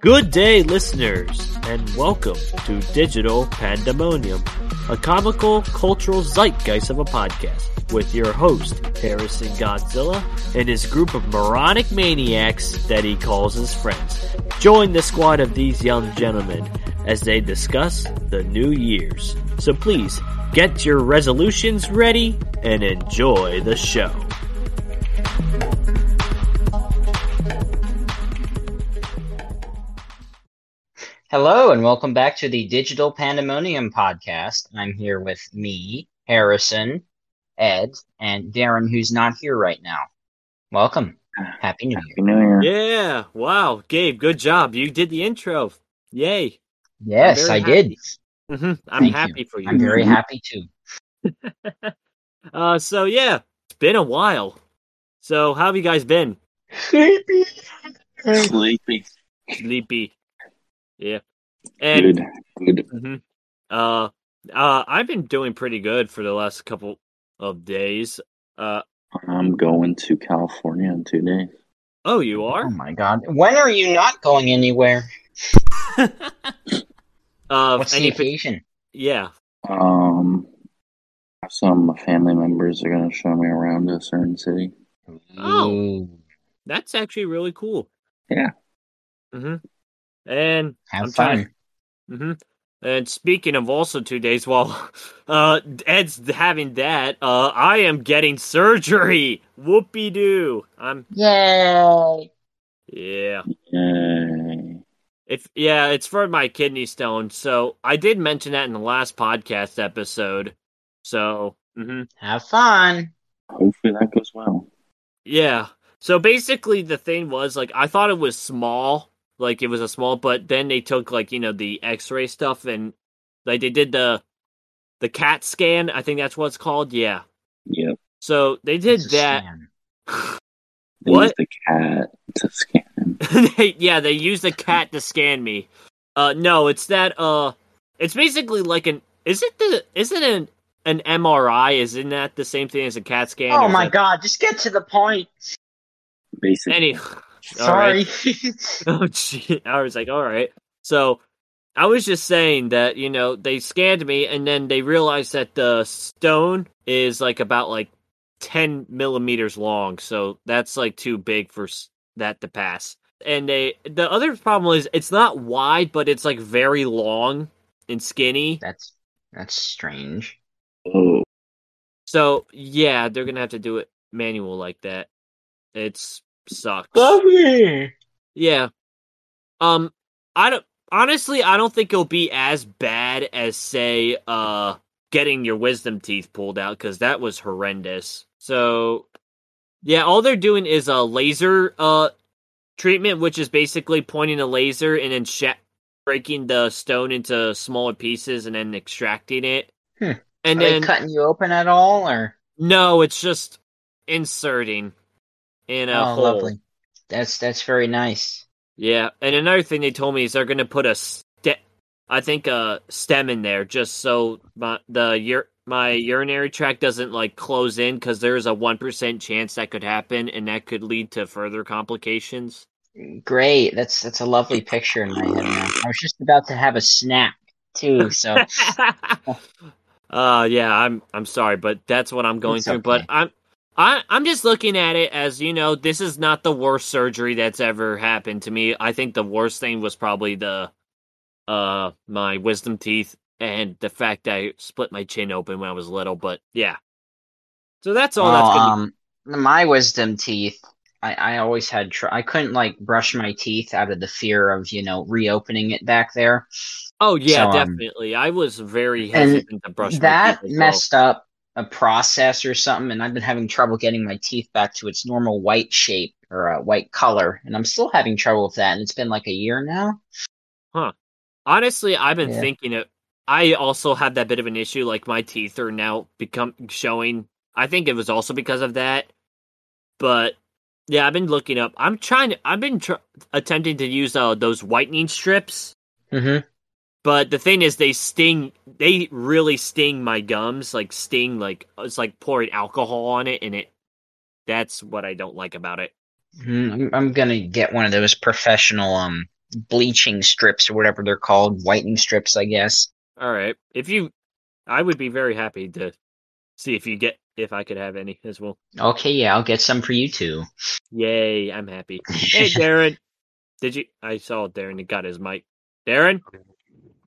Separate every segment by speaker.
Speaker 1: Good day, listeners, and welcome to Digital Pandemonium, a comical, cultural zeitgeist of a podcast with your host, Harrison Godzilla, and his group of moronic maniacs that he calls his friends. Join the squad of these young gentlemen as they discuss the new years. So please, get your resolutions ready and enjoy the show.
Speaker 2: Hello and welcome back to the Digital Pandemonium podcast. I'm here with me, Harrison, Ed, and Darren, who's not here right now. Welcome. Happy New Year.
Speaker 3: Happy New Year.
Speaker 1: Yeah, wow, Gabe, good job. You did the intro. Yay.
Speaker 2: Yes,
Speaker 1: very
Speaker 2: I did.
Speaker 1: hmm I'm
Speaker 2: Thank
Speaker 1: happy
Speaker 2: you.
Speaker 1: for you.
Speaker 2: I'm very happy too.
Speaker 1: uh, so yeah, it's been a while. So how have you guys been?
Speaker 3: Sleepy.
Speaker 1: Sleepy. Sleepy. Yeah. And
Speaker 3: Good. Good.
Speaker 1: mhm. uh, uh, I've been doing pretty good for the last couple of days. Uh,
Speaker 3: I'm going to California in two days.
Speaker 1: oh, you are?
Speaker 2: Oh my god. When are you not going anywhere?
Speaker 1: uh,
Speaker 2: What's
Speaker 1: any
Speaker 2: the occasion?
Speaker 1: yeah.
Speaker 3: Um, some family members are going to show me around a certain city.
Speaker 1: Oh. That's actually really cool.
Speaker 3: Yeah.
Speaker 1: hmm And
Speaker 2: have
Speaker 1: I'm trying-
Speaker 2: fun.
Speaker 1: hmm And speaking of also two days, while uh, Ed's having that, uh, I am getting surgery. Whoopie doo. I'm
Speaker 2: Yay!
Speaker 1: yeah.
Speaker 3: Yay.
Speaker 1: If yeah, it's for my kidney stone. So I did mention that in the last podcast episode. So mm-hmm.
Speaker 2: Have fun.
Speaker 3: Hopefully that goes well.
Speaker 1: yeah. So basically, the thing was like I thought it was small, like it was a small, but then they took like you know the X-ray stuff and like they did the the CAT scan. I think that's what it's called. Yeah.
Speaker 3: Yep.
Speaker 1: So they did
Speaker 2: It's a
Speaker 1: that.
Speaker 2: scan.
Speaker 3: They
Speaker 1: What?
Speaker 3: used the cat to scan.
Speaker 1: They- yeah, they used the cat to scan me. Uh, no, it's that. Uh, it's basically like an. Is it the? Is it an an MRI? Isn't that the same thing as a CAT scan?
Speaker 2: Oh my
Speaker 1: that-
Speaker 2: god, just get to the point.
Speaker 3: Basically.
Speaker 1: Any.
Speaker 2: Sorry.
Speaker 1: Oh gee, I was like, all right. So, I was just saying that you know they scanned me, and then they realized that the stone is like about like ten millimeters long. So that's like too big for that to pass. And they the other problem is it's not wide, but it's like very long and skinny.
Speaker 2: that's that's strange.
Speaker 3: Oh,
Speaker 1: So yeah, they're gonna have to do it manual like that. It's sucks.
Speaker 2: me.
Speaker 1: Yeah. Um I don't honestly I don't think it'll be as bad as say uh getting your wisdom teeth pulled out cuz that was horrendous. So yeah, all they're doing is a laser uh treatment which is basically pointing a laser and then sh- breaking the stone into smaller pieces and then extracting it.
Speaker 2: Hmm.
Speaker 1: And
Speaker 2: Are
Speaker 1: then
Speaker 2: they cutting you open at all, or
Speaker 1: no, it's just inserting in a
Speaker 2: oh,
Speaker 1: hole.
Speaker 2: lovely. That's that's very nice.
Speaker 1: Yeah, and another thing they told me is they're gonna put a ste- I think a stem in there just so my the ur- my urinary tract doesn't like close in because there's a one percent chance that could happen and that could lead to further complications.
Speaker 2: Great. That's that's a lovely picture in my head now. I was just about to have a snack too, so
Speaker 1: uh yeah, I'm I'm sorry, but that's what I'm going
Speaker 2: It's
Speaker 1: through. But. I'm I I'm just looking at it as you know this is not the worst surgery that's ever happened to me. I think the worst thing was probably the uh my wisdom teeth and the fact I split my chin open when I was little. But yeah, so that's all that's
Speaker 2: Well,
Speaker 1: gonna.
Speaker 2: um my wisdom teeth I, I always had tr- I couldn't like brush my teeth out of the fear of you know reopening it back there.
Speaker 1: oh yeah,
Speaker 2: so, um,
Speaker 1: definitely. I was very hesitant to brush
Speaker 2: that
Speaker 1: my teeth. as well.
Speaker 2: messed up a process or something, and I've been having trouble getting my teeth back to its normal white shape or uh, white color, and I'm still having trouble with that. And it's been like a year now. Huh.
Speaker 1: Honestly, I've been
Speaker 2: Yeah.
Speaker 1: thinking it. I also had that bit of an issue. Like my teeth are now become showing. I think it was also because of that. But yeah, I've been looking up. I'm trying to. I've been tr- attempting to use uh, those whitening strips.
Speaker 2: Mm-hmm.
Speaker 1: But the thing is, they sting. They really sting my gums. Like sting. Like it's like pouring alcohol on it, and it That's what I don't like about it.
Speaker 2: Mm, I'm, I'm gonna get one of those professional um bleaching strips or whatever they're called, whitening strips, I guess.
Speaker 1: All right. If you, I would be very happy to see if you get if I could have any as well.
Speaker 2: Okay, yeah, I'll get some for you too.
Speaker 1: Yay! I'm happy. Hey, Darren. Did you? I saw Darren got his mic. Darren.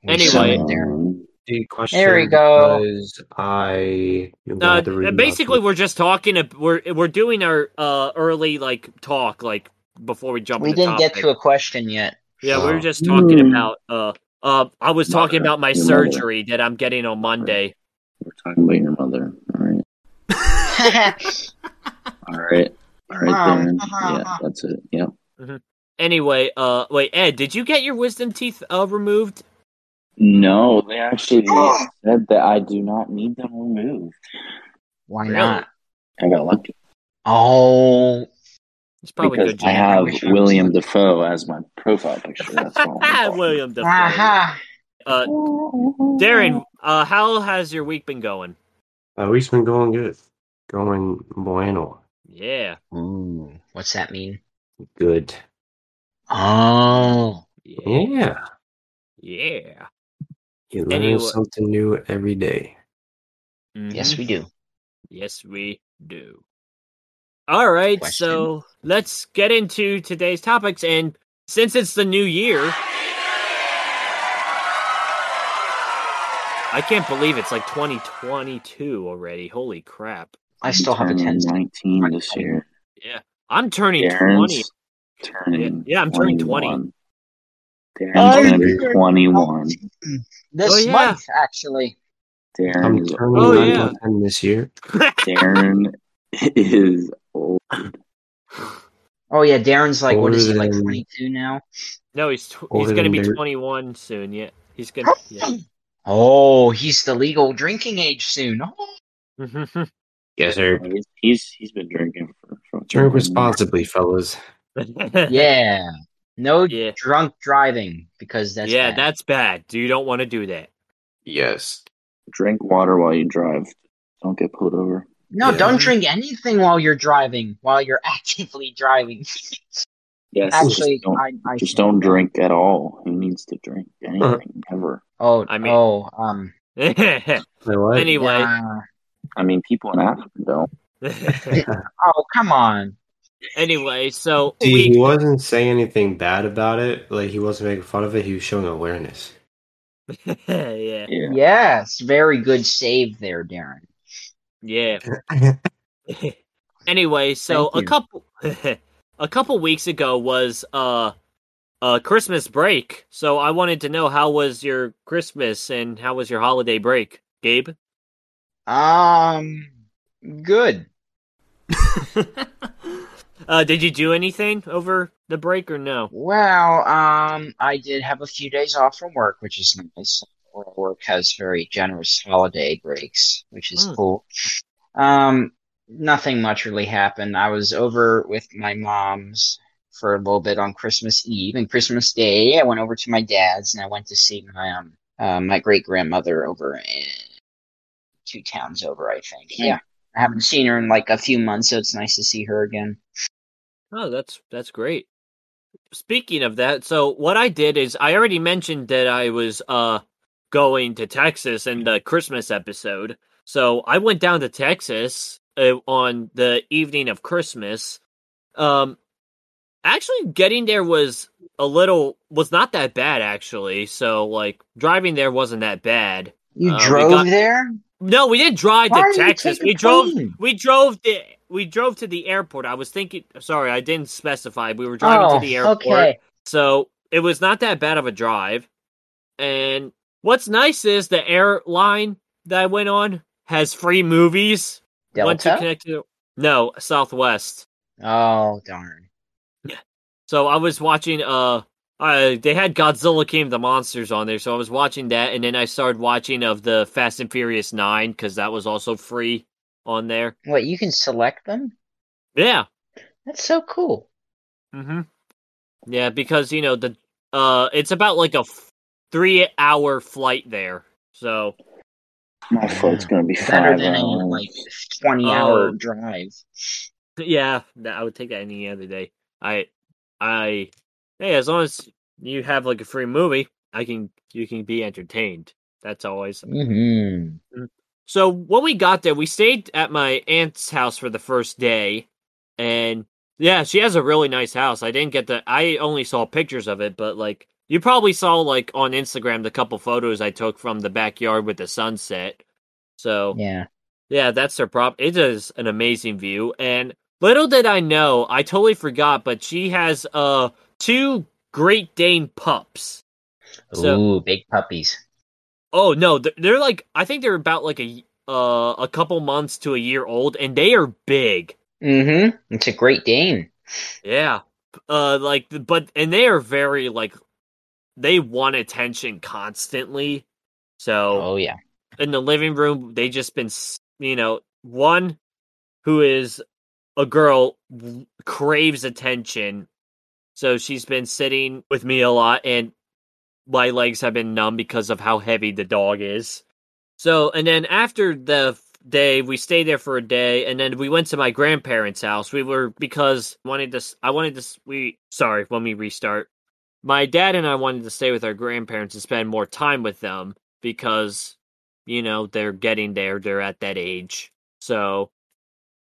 Speaker 2: We
Speaker 1: Anyway.
Speaker 2: summoned
Speaker 4: The question
Speaker 2: There we go.
Speaker 4: was I
Speaker 1: Uh,
Speaker 4: had
Speaker 1: basically, we're just talking. ab- We're we're doing our uh early like talk like before we jump.
Speaker 2: We
Speaker 1: into
Speaker 2: didn't get to a question yet.
Speaker 1: Yeah, we were just talking
Speaker 3: Hmm.
Speaker 1: about uh uh. I was talking about my
Speaker 3: Your mother.
Speaker 1: surgery that I'm getting on Monday.
Speaker 3: We're talking about your mother. All right. All right. All right,
Speaker 2: Mom.
Speaker 3: Darren. Yeah, that's it. Yep.
Speaker 1: Anyway, uh, wait, Ed, did you get your wisdom teeth uh removed?
Speaker 3: No, they actually said that I do not need them removed.
Speaker 2: Why not?
Speaker 3: I got lucky
Speaker 2: Oh,
Speaker 1: It's probably
Speaker 3: because
Speaker 1: good.
Speaker 3: I have
Speaker 2: wish I was
Speaker 3: William. Dafoe as my profile picture. That's all.
Speaker 1: William Dafoe.
Speaker 2: aha.
Speaker 1: Uh, Darren, uh, how has your week been going?
Speaker 4: My week's been going good. Going bueno.
Speaker 1: Yeah,
Speaker 2: Ooh, what's that mean?
Speaker 4: Good.
Speaker 2: Oh,
Speaker 1: yeah,
Speaker 4: Yeah.
Speaker 1: Yeah.
Speaker 4: You learn
Speaker 1: Anyway-
Speaker 4: something new every day.
Speaker 2: yes,
Speaker 1: Mhm.
Speaker 2: we do.
Speaker 1: yes, we do. All right,
Speaker 2: Question?
Speaker 1: so let's get into today's topics. And since it's the new year, I can't believe it's like 2022 already. Holy crap!
Speaker 2: I still have a
Speaker 3: turning
Speaker 2: 10.
Speaker 3: 19 this year.
Speaker 1: Yeah, I'm turning 20.
Speaker 3: Turning.
Speaker 1: Yeah, I'm turning 20.
Speaker 3: Darren's
Speaker 2: Oh,
Speaker 3: gonna be 21.
Speaker 2: This
Speaker 1: Oh, yeah.
Speaker 2: month, actually.
Speaker 3: Darren
Speaker 4: I'm turning
Speaker 1: Oh, yeah.
Speaker 4: 10 this year.
Speaker 3: Darren is old.
Speaker 2: Oh yeah, Darren's like what is he like 22 now?
Speaker 1: no, he's tw- he's gonna be 21 soon. Yeah, he's gonna. Yeah.
Speaker 2: Oh, he's the legal drinking age soon. Oh.
Speaker 4: Yes, sir.
Speaker 3: He's he's, he's been drinking for, for
Speaker 4: Drink responsibly, fellas.
Speaker 2: Yeah. No
Speaker 1: Yeah.
Speaker 2: drunk driving because that's
Speaker 1: yeah,
Speaker 2: bad.
Speaker 1: that's bad. You don't want to do that.
Speaker 4: Yes.
Speaker 3: Drink water while you drive. Don't get pulled over.
Speaker 2: No,
Speaker 4: Yeah.
Speaker 2: don't drink anything while you're driving, while you're actively driving.
Speaker 3: Yes.
Speaker 2: Actually,
Speaker 3: just don't,
Speaker 2: I, I
Speaker 3: just don't drink at all. Who needs to drink anything ever?
Speaker 2: Oh,
Speaker 1: I mean-
Speaker 2: oh, um,
Speaker 4: You know what?
Speaker 1: anyway,
Speaker 2: nah.
Speaker 3: I mean, people in Africa don't.
Speaker 2: oh, come on.
Speaker 1: Anyway, so
Speaker 4: See,
Speaker 1: we
Speaker 4: he wasn't saying anything bad about it. Like, he wasn't making fun of it. He was showing awareness.
Speaker 1: yeah,
Speaker 3: Yeah.
Speaker 2: Yes, very good save there, Darren.
Speaker 1: yeah. anyway, so a couple a couple weeks ago was uh uh Christmas break. So I wanted to know how was your Christmas and how was your holiday break, Gabe?
Speaker 2: Um, good.
Speaker 1: Uh did you do anything over the break or no?
Speaker 2: Well, um, I did have a few days off from work, which is nice. Work has very generous holiday breaks, which is
Speaker 1: Hmm.
Speaker 2: cool. Um, nothing much really happened. I was over with my mom's for a little bit on Christmas Eve and Christmas Day. I went over to my dad's and I went to see my um uh, my great grandmother over in two towns over, I think. Yeah, I haven't seen her in like a few months, so it's nice to see her again.
Speaker 1: Oh, that's that's great. Speaking of that, so what I did is I already mentioned that I was uh going to Texas in the Christmas episode. So I went down to Texas uh, on the evening of Christmas. Um actually getting there was a little was not that bad actually. So like driving there wasn't that bad.
Speaker 2: You
Speaker 1: Uh,
Speaker 2: drove
Speaker 1: got-
Speaker 2: there?
Speaker 1: No, we didn't drive
Speaker 2: Why
Speaker 1: to Texas. We drove
Speaker 2: plane?
Speaker 1: we drove the we drove to the airport. I was thinking sorry, I didn't specify. We were driving
Speaker 2: oh,
Speaker 1: to the airport.
Speaker 2: okay.
Speaker 1: So it was not that bad of a drive. And what's nice is the airline that I went on has free movies. Went to
Speaker 2: Delta?
Speaker 1: connect to no Southwest.
Speaker 2: Oh darn!
Speaker 1: So I was watching. Uh, uh, they had Godzilla King of the Monsters on there, so I was watching that, and then I started watching of the Fast and Furious Nine because that was also free on there.
Speaker 2: Wait, you can select them?
Speaker 1: Yeah.
Speaker 2: That's so cool.
Speaker 1: Mm-hmm. Yeah, because you know the uh, it's about like a f- three-hour flight there. So
Speaker 3: My flight's gonna be
Speaker 2: Better
Speaker 3: five
Speaker 2: than a
Speaker 3: hours.
Speaker 2: like twenty hour
Speaker 1: Oh.
Speaker 2: drive.
Speaker 1: Yeah, I would take that any other day. I, I, hey, as long as you have like a free movie, I can you can be entertained. That's always.
Speaker 2: Mm-hmm.
Speaker 1: So when we got there, we stayed at my aunt's house for the first day, and yeah, she has a really nice house. I didn't get the, I only saw pictures of it, but like you probably saw like on Instagram the couple photos I took from the backyard with the sunset. So
Speaker 2: Yeah.
Speaker 1: yeah, that's her prop. It is an amazing view, and little did I know, I totally forgot, but she has uh two Great Dane pups. So-
Speaker 2: Ooh, big puppies.
Speaker 1: Oh no, they're, they're like I think they're about like a uh a couple months to a year old, and they are big.
Speaker 2: Mm-hmm. It's a Great Dane.
Speaker 1: Yeah, uh, like but and they are very like they want attention constantly. So
Speaker 2: Oh yeah.
Speaker 1: in the living room, they just been you know one who is a girl w- craves attention, so she's been sitting with me a lot, and my legs have been numb because of how heavy the dog is. So, and then after the day, we stayed there for a day, and then we went to my grandparents' house. We were because wanted to. I wanted to. We sorry. When we restart, my dad and I wanted to stay with our grandparents and spend more time with them because, you know, they're getting there. They're at that age. So,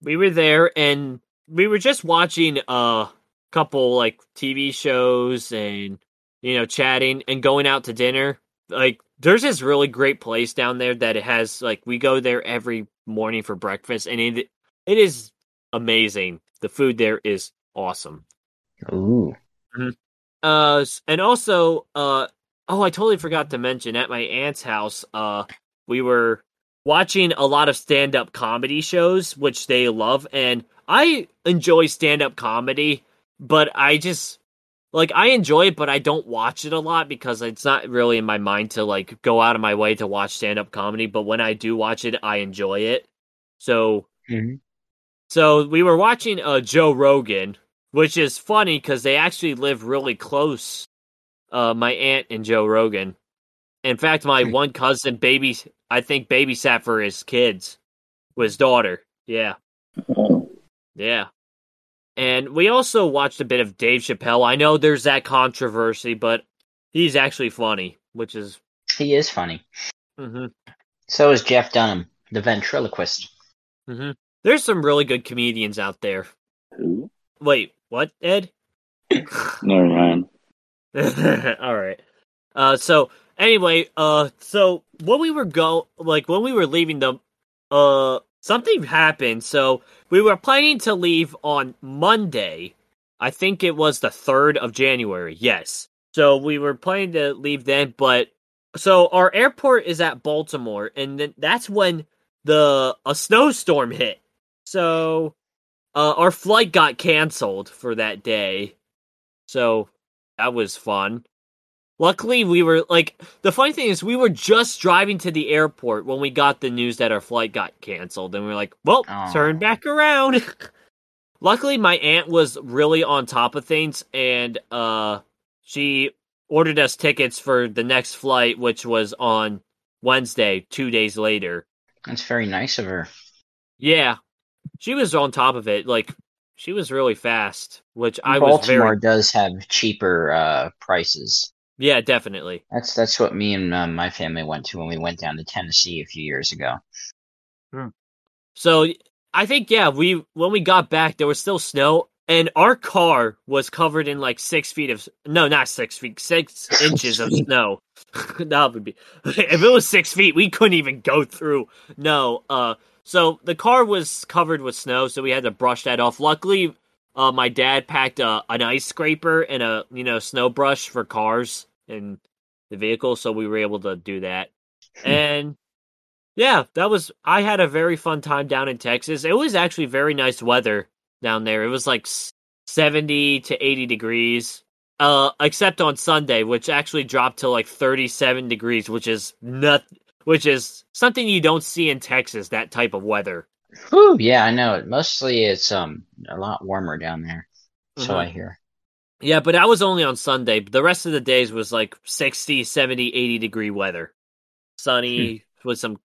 Speaker 1: we were there, and we were just watching a couple like TV shows and you know chatting and going out to dinner like there's this really great place down there that it has like we go there every morning for breakfast and it it is amazing. The food there is awesome.
Speaker 2: Ooh.
Speaker 1: uh and also uh oh i totally forgot to mention at my aunt's house uh we were watching a lot of stand-up comedy shows which they love and i enjoy stand-up comedy but i just like I enjoy it, but I don't watch it a lot because it's not really in my mind to like go out of my way to watch stand up comedy. But when I do watch it, I enjoy it. So,
Speaker 2: Mhm.
Speaker 1: so we were watching uh Joe Rogan, which is funny because they actually live really close. Uh, my aunt and Joe Rogan. In fact, my
Speaker 2: Hmm.
Speaker 1: one cousin baby, I think babysat for his kids, his daughter. Yeah.
Speaker 3: Oh,
Speaker 1: Yeah. And we also watched a bit of Dave Chappelle. I know there's that controversy, but he's actually funny, which is.
Speaker 2: He is funny.
Speaker 1: hmm
Speaker 2: So is Jeff Dunham, the ventriloquist.
Speaker 1: hmm There's some really good comedians out there.
Speaker 3: who?
Speaker 1: Wait, what, Ed?
Speaker 3: Never mind.
Speaker 1: All right. Uh, so anyway, uh, so when we were go like when we were leaving the, uh, something happened. So we were planning to leave on Monday. I think it was the third of January. Yes. So we were planning to leave then, but so our airport is at Baltimore, and then that's when the a snowstorm hit. So uh, our flight got canceled for that day. So that was fun. Luckily, we were like the funny thing is we were just driving to the airport when we got the news that our flight got canceled, and we were like, "Well, turn back around." Luckily, my aunt was really on top of things, and uh, she ordered us tickets for the next flight, which was on Wednesday, two days later.
Speaker 2: That's very nice of her.
Speaker 1: Yeah, she was on top of it. Like she was really fast, which I was
Speaker 2: Baltimore
Speaker 1: very
Speaker 2: does have cheaper uh, prices.
Speaker 1: Yeah, definitely.
Speaker 2: That's that's what me and uh, my family went to when we went down to Tennessee a few years ago.
Speaker 1: So I think yeah, we when we got back there was still snow and our car was covered in like six feet of no, not six feet, six inches of snow. that would be if it was six feet, we couldn't even go through. No, uh, so the car was covered with snow, so we had to brush that off. Luckily, uh, my dad packed a, an ice scraper and a you know snow brush for cars and the vehicle, so we were able to do that. and yeah, that was. I had a very fun time down in Texas. It was actually very nice weather down there. It was like seventy to eighty degrees, uh, except on Sunday, which actually dropped to like thirty-seven degrees, which is not, which is something you don't see in Texas. That type of weather.
Speaker 2: Whew, yeah, I know. Mostly it's um a lot warmer down there. So
Speaker 1: Mhm.
Speaker 2: I hear.
Speaker 1: Yeah, but that was only on Sunday. The rest of the days was like 60, 70, 80 degree weather. Sunny with some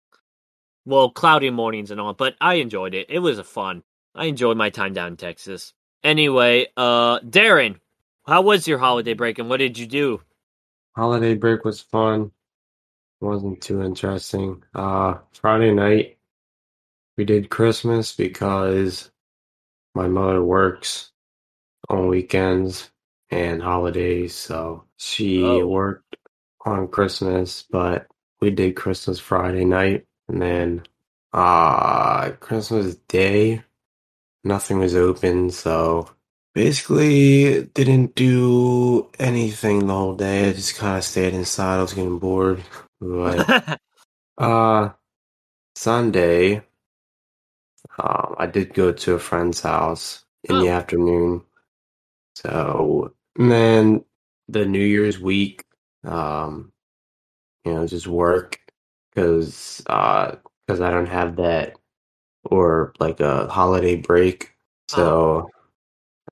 Speaker 1: well, cloudy mornings and all, but I enjoyed it. It was a fun. I enjoyed my time down in Texas. Anyway, uh, Darren, how was your holiday break and what did you do?
Speaker 4: Holiday break was fun. Wasn't too interesting. Uh, Friday night we did Christmas because my mother works on weekends and holidays, so she
Speaker 1: Oh.
Speaker 4: worked on Christmas, but we did Christmas Friday night and then uh Christmas Day nothing was open, so basically didn't do anything the whole day. I just kind of stayed inside. I was getting bored. But uh Sunday um I did go to a friend's house in the
Speaker 1: Oh.
Speaker 4: afternoon. So and then the New Year's week um you know just work because uh because I don't have that or like a holiday break. So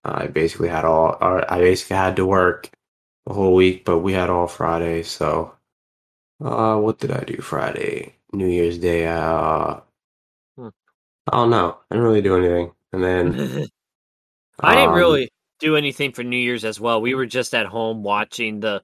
Speaker 4: I basically had all I basically had to work the whole week, but we had all Friday, so uh what did I do Friday? New Year's Day, uh. I don't know. I didn't really do anything. And then
Speaker 1: I didn't
Speaker 4: um,
Speaker 1: really do anything for New Year's as well. We were just at home watching the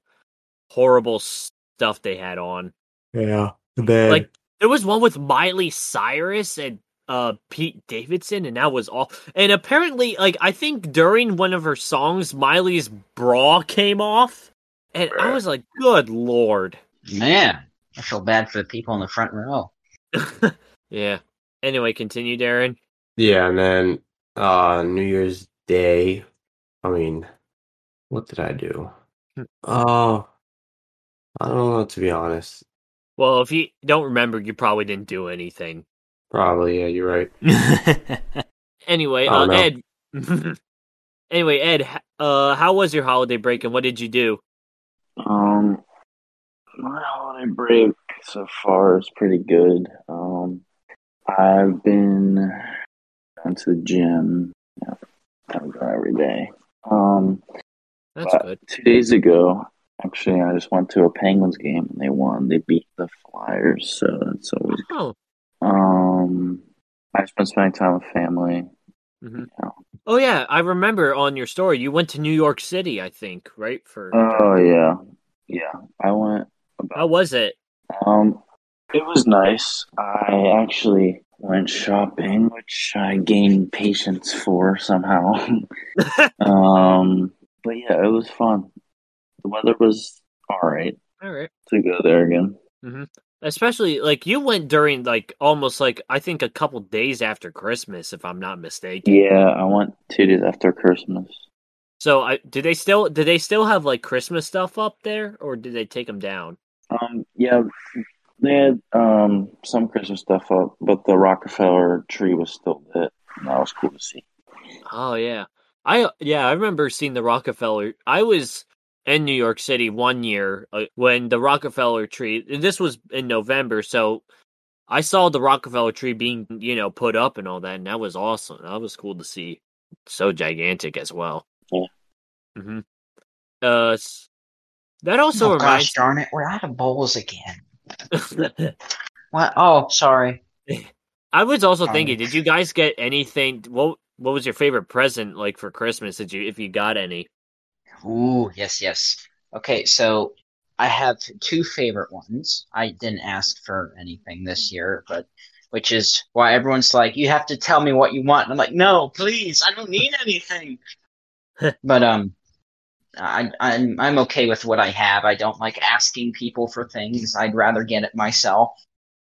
Speaker 1: horrible stuff they had on.
Speaker 4: Yeah. Then
Speaker 1: Like there was one with Miley Cyrus and uh Pete Davidson and that was all and apparently like I think during one of her songs Miley's bra came off and I was like good lord.
Speaker 2: Man, I feel bad for the people in the front row.
Speaker 1: yeah. Anyway, continue Darren.
Speaker 4: Yeah, and then uh New Year's Day, I mean, what did I do?
Speaker 1: Hmm.
Speaker 4: Oh, I don't know to be honest.
Speaker 1: Well, if you don't remember, you probably didn't do anything.
Speaker 4: Probably, yeah, you're right.
Speaker 1: anyway, uh. Ed. anyway, Ed, uh, how was your holiday break and what did you do?
Speaker 3: Um, my holiday break so far is pretty good. Um, I've been going to the gym. Yeah, I go every day. Um,
Speaker 1: That's good.
Speaker 3: two days ago, actually, I just went to a Penguins game and they won. They beat the Flyers, so that's always.
Speaker 1: Oh,
Speaker 3: Um, I just been spending time with family.
Speaker 1: mhm.
Speaker 3: Yeah.
Speaker 1: oh yeah, I remember on your story you went to New York City, I think, right? For
Speaker 3: Oh yeah, yeah. I went about
Speaker 1: how was it?
Speaker 3: Um, it was nice. I actually went shopping, which I gained patience for somehow. um, but yeah, it was fun. The weather was all right
Speaker 1: All right.
Speaker 3: to go there again.
Speaker 1: Especially like you went during like almost like I think a couple days after Christmas, if I'm not mistaken.
Speaker 3: Yeah, I went two days after Christmas.
Speaker 1: So I did they still did they still have like Christmas stuff up there, or did they take them down?
Speaker 3: Um, yeah, they had um some Christmas stuff up, but the Rockefeller tree was still lit. and That was cool to see.
Speaker 1: Oh yeah, I yeah I remember seeing the Rockefeller. I was in New York City one year uh, when the Rockefeller tree. and This was in November, so I saw the Rockefeller tree being you know put up and all that, and that was awesome. That was cool to see. So gigantic as well.
Speaker 3: Yeah.
Speaker 1: hmm Uh, that also
Speaker 2: oh gosh
Speaker 1: reminds.
Speaker 2: darn it, we're out of bowls again. What? Oh, sorry.
Speaker 1: I was also
Speaker 2: Um,
Speaker 1: thinking, did you guys get anything? What What was your favorite present like for Christmas? Did you, if you got any?
Speaker 2: Ooh, yes, yes. Okay, so I have two favorite ones. I didn't ask for anything this year, but which is why everyone's like, you have to tell me what you want. And I'm like, no, please, I don't need anything. but um, I, I'm I'm okay with what I have. I don't like asking people for things. I'd rather get it myself.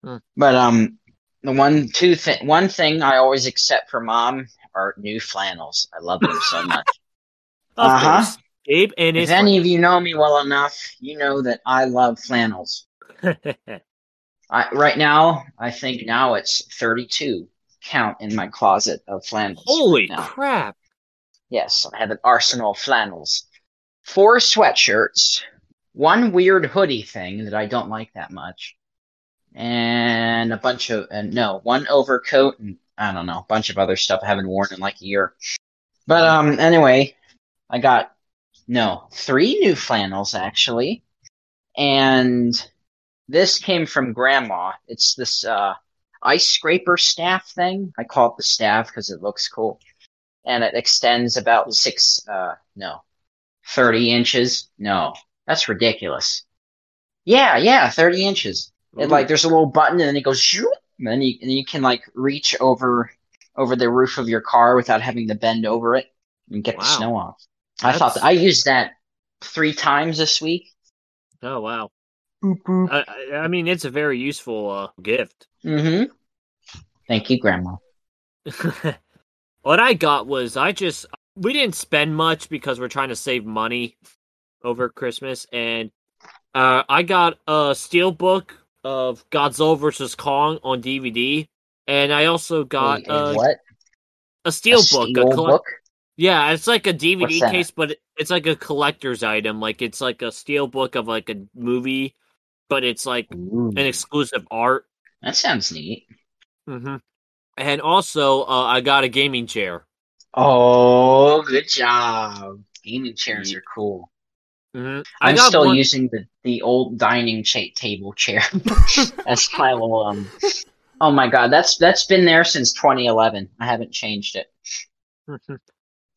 Speaker 1: Hmm.
Speaker 2: But um, the one two thing one thing I always accept from mom are new flannels. I love them so much. Uh-huh.
Speaker 1: Gabe and
Speaker 2: If any of you know me well enough, you know that I love flannels. I, right now, I think now it's 32 count in my closet of flannels.
Speaker 1: Holy
Speaker 2: now.
Speaker 1: crap!
Speaker 2: Yes, I have an arsenal of flannels. Four sweatshirts, one weird hoodie thing that I don't like that much, and a bunch of, and no, one overcoat and I don't know, a bunch of other stuff I haven't worn in like a year. But um, anyway, I got no three new flannels actually, and this came from Grandma. It's this uh, ice scraper staff thing. I call it the staff because it looks cool, and it extends about six. Uh, no, thirty inches. No, that's ridiculous. Yeah, yeah, thirty inches. It, like there's a little button, and then it goes, and then you and you can like reach over over the roof of your car without having to bend over it and get
Speaker 1: Wow.
Speaker 2: the snow off. I thought that, I used that three times this week.
Speaker 1: Oh wow. I, I- I mean, it's a very useful uh, gift.
Speaker 2: Mm-hmm. Thank you, Grandma.
Speaker 1: what I got was I just we didn't spend much because we're trying to save money over Christmas, and uh, I got a steel book of Godzilla versus Kong on DVD, and I also got
Speaker 2: Wait, a what?
Speaker 1: a steel
Speaker 2: a
Speaker 1: book.
Speaker 2: steel
Speaker 1: a colle-
Speaker 2: book?
Speaker 1: Yeah, it's like a DVD case, but it's like a collector's item. Like it's like a steel book of like a movie, but it's like
Speaker 2: Ooh,
Speaker 1: an exclusive art.
Speaker 2: that sounds neat.
Speaker 1: hmm And also, uh, I got a gaming chair.
Speaker 2: Oh, good job. Gaming chairs are cool.
Speaker 1: hmm I
Speaker 2: I'm still
Speaker 1: one.
Speaker 2: using the, the old dining cha- table chair as my little um. Oh my god, that's that's been there since 2011. I haven't changed it.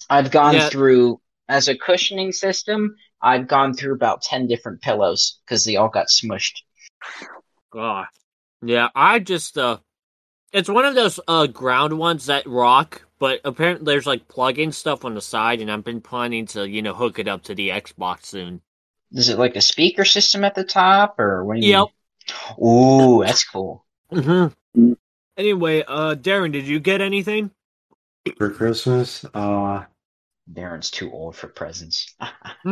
Speaker 2: I've gone
Speaker 1: Yeah.
Speaker 2: through as a cushioning system. I've gone through about ten different pillows because they all got smushed.
Speaker 1: Ah, yeah, I just uh, it's one of those uh ground ones that rock, but apparently there's like plug-in stuff on the side, and I've been planning to you know hook it up to the Xbox soon.
Speaker 2: Is it like a speaker system at the top, or what do you
Speaker 1: Yep.
Speaker 2: mean? Ooh, that's cool.
Speaker 1: hmm
Speaker 3: Mm.
Speaker 1: Anyway, uh, Darren, did you get anything?
Speaker 4: For Christmas, uh,
Speaker 2: Darren's too old for presents.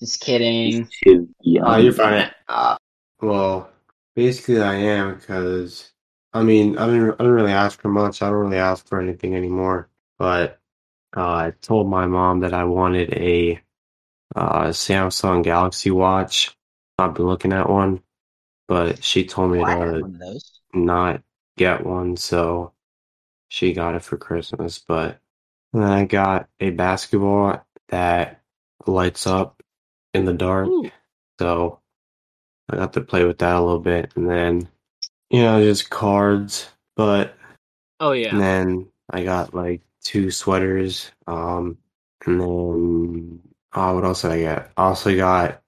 Speaker 2: Just kidding.
Speaker 3: Too young.
Speaker 4: oh, you're fine. Uh, well, basically, I am because I mean, I didn't, I didn't really ask for much. I don't really ask for anything anymore. But uh, I told my mom that I wanted a uh, Samsung Galaxy Watch. I've been looking at one, but she told me
Speaker 2: Oh,
Speaker 4: to
Speaker 2: one of those.
Speaker 4: not get one, so she got it for Christmas. But then I got a basketball that lights up in the dark,
Speaker 1: Ooh.
Speaker 4: so I got to play with that a little bit, and then you know just cards. But
Speaker 1: oh yeah.
Speaker 4: and then I got like two sweaters, um, and then oh, what else did I get? I also got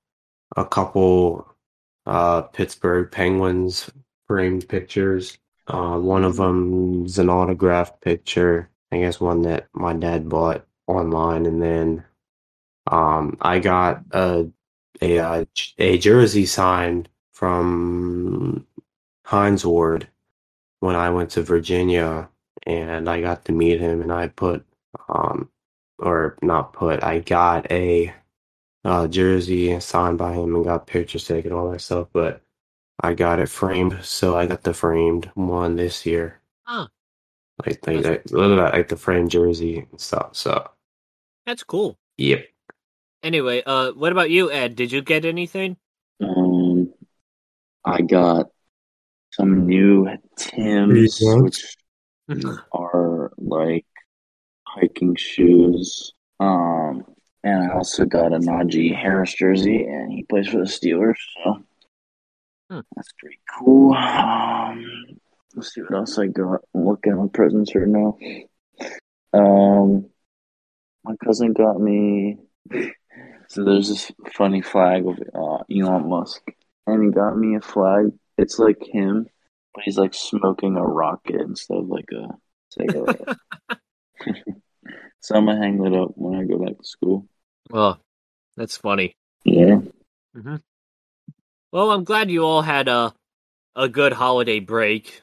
Speaker 4: a couple uh Pittsburgh Penguins framed pictures. Uh, one of them is an autographed picture. I guess one that my dad bought online, and then um, I got a a a j- a jersey signed from Hines Ward when I went to Virginia, and I got to meet him, and I put um, or not put, I got a uh, jersey signed by him and got pictures taken, all that stuff, but. I got it framed, so I got the framed one this year.
Speaker 1: Huh.
Speaker 4: Like, like, like, like the framed jersey and stuff. So,
Speaker 1: That's cool.
Speaker 4: yep.
Speaker 1: Anyway, uh, what about you, Ed? Did you get anything?
Speaker 3: Um, I got some new Tim's,
Speaker 4: Reeboks.
Speaker 3: which are like hiking shoes. Um, and I also got a Najee Harris jersey, and he plays for the Steelers, so
Speaker 1: Hmm.
Speaker 3: that's pretty cool. Um, let's see what else I got. I'm looking at my presents right now. Um, my cousin got me. So there's this funny flag of uh, Elon Musk, and he got me a flag. It's like him, but he's like smoking a rocket instead of like a cigarette. so I'm gonna hang that up when I go back to school.
Speaker 1: Well, that's funny.
Speaker 3: Yeah.
Speaker 1: Well, I'm glad you all had a a good holiday break,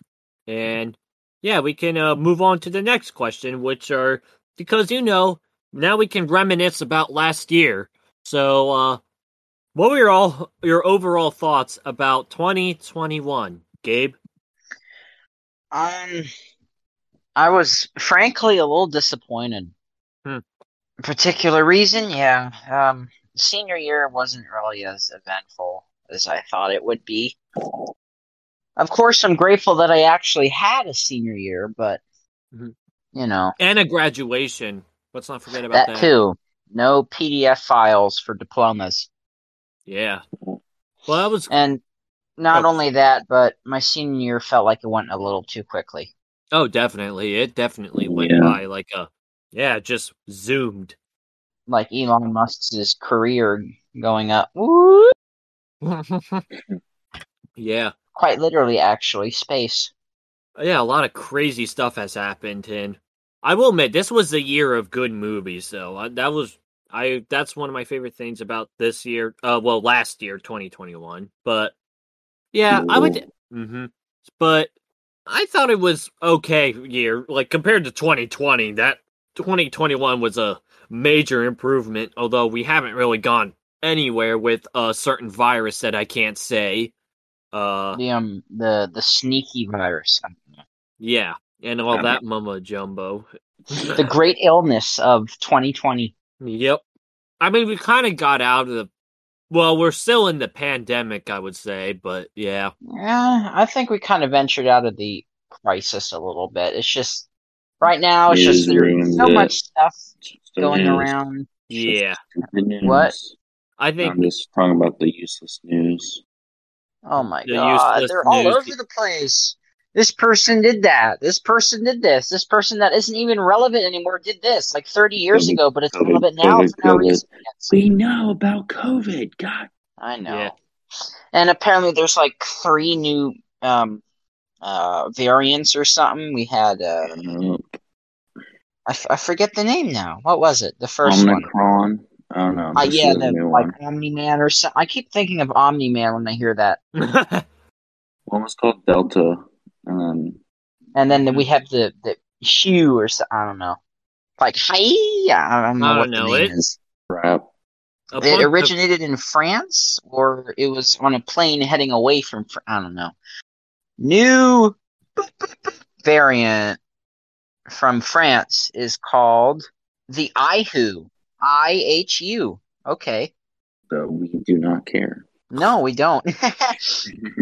Speaker 1: and yeah, we can uh, move on to the next question, which are because you know now we can reminisce about last year. So, uh, what were your all your overall thoughts about 2021, Gabe?
Speaker 2: Um, I was frankly a little disappointed.
Speaker 1: Hmm.
Speaker 2: Particular reason, yeah. Um, senior year wasn't really as eventful as I thought it would be. Of course, I'm grateful that I actually had a senior year, but
Speaker 1: Mhm.
Speaker 2: you know
Speaker 1: And a graduation. Let's not forget about
Speaker 2: that
Speaker 1: that.
Speaker 2: too. No PDF files for diplomas,
Speaker 1: Yeah. Well, that was
Speaker 2: and Not
Speaker 1: Oh.
Speaker 2: only that, but my senior year felt like it went a little too quickly.
Speaker 1: Oh, definitely. It definitely went
Speaker 3: Yeah.
Speaker 1: by like a yeah, just zoomed.
Speaker 2: Like Elon Musk's career going up.
Speaker 1: Yeah.
Speaker 2: Quite literally, actually, space.
Speaker 1: Yeah, a lot of crazy stuff has happened and I will admit this was the year of good movies though. That was I that's one of my favorite things about this year. Uh well, last year 2021. But yeah, I would Mhm. But I thought it was okay year like compared to 2020. That 2021 was a major improvement, although we haven't really gone anywhere with a certain virus that I can't say. Uh
Speaker 2: The um the the sneaky virus,
Speaker 1: yeah, and all that mumbo jumbo.
Speaker 2: the great illness of 2020.
Speaker 1: Yep. I mean, we kind of got out of the. Well, we're still in the pandemic, I would say, but yeah.
Speaker 2: Yeah, I think we kind of ventured out of the crisis a little bit. It's just right now, it's just there's so
Speaker 3: it.
Speaker 2: much stuff
Speaker 3: It's
Speaker 2: going
Speaker 3: news.
Speaker 2: around.
Speaker 1: Yeah.
Speaker 3: stupid news.
Speaker 2: What?
Speaker 1: I think.
Speaker 3: I'm just talking about the useless news.
Speaker 2: Oh my
Speaker 1: The
Speaker 2: god, they're all over the place. This person did that. This person did this. This person that isn't even relevant anymore did this like 30 years
Speaker 3: COVID,
Speaker 2: ago, but it's
Speaker 3: COVID,
Speaker 2: relevant now
Speaker 3: COVID,
Speaker 2: for no
Speaker 3: COVID.
Speaker 2: reason.
Speaker 3: We know about COVID. God.
Speaker 2: I know.
Speaker 1: Yeah.
Speaker 2: And apparently there's like three new um uh variants or something. We had uh I, f- I forget the name now. What was it? The first one.
Speaker 3: Omicron. I don't know.
Speaker 2: Uh, yeah,
Speaker 3: is
Speaker 2: the
Speaker 3: new
Speaker 2: like. Omni Man or something. I keep thinking of Omni Man when I hear that.
Speaker 3: One was called Delta, and then
Speaker 2: And then we have the the Hue or so, I don't know. Like hi, I don't know
Speaker 1: I
Speaker 2: what
Speaker 1: don't
Speaker 2: the
Speaker 1: know,
Speaker 2: name
Speaker 1: it-
Speaker 2: is.
Speaker 3: Crap.
Speaker 2: It
Speaker 1: bunch of-
Speaker 2: originated in France, or it was on a plane heading away from. Fr- I don't know. New variant from France is called the IHU. I H U. Okay.
Speaker 3: So we do not care.
Speaker 2: No, we don't.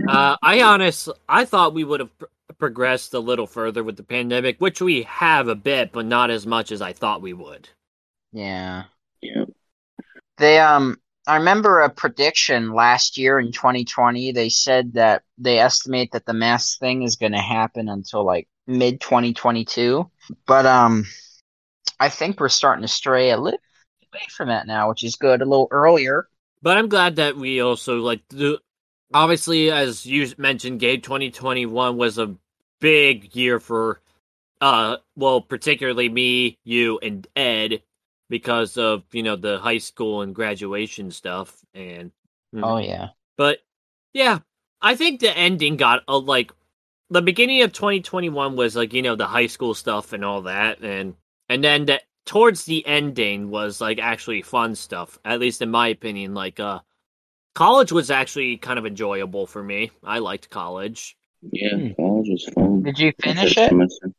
Speaker 1: Uh, I honestly, I thought we would have pr- progressed a little further with the pandemic, which we have a bit, but not as much as I thought we would.
Speaker 2: yeah.
Speaker 3: Yeah.
Speaker 2: They um I remember a prediction last year in 2020. They said that they estimate that the mask thing is going to happen until like mid 2022. But um I think we're starting to stray a little away from that now, which is good. A little earlier.
Speaker 1: But I'm glad that we also like the. Obviously, as you mentioned, Gabe, 2021 was a big year for, uh, well, particularly me, you, and Ed, because of you know the high school and graduation stuff, and
Speaker 2: Oh yeah.
Speaker 1: But yeah, I think the ending got a like the beginning of 2021 was like you know the high school stuff and all that, and and then the towards the ending was like actually fun stuff. At least in my opinion, like uh, college was actually kind of enjoyable for me. I liked college.
Speaker 3: Yeah,
Speaker 2: Hmm.
Speaker 3: college was fun.
Speaker 2: Did you finish it?
Speaker 3: semester.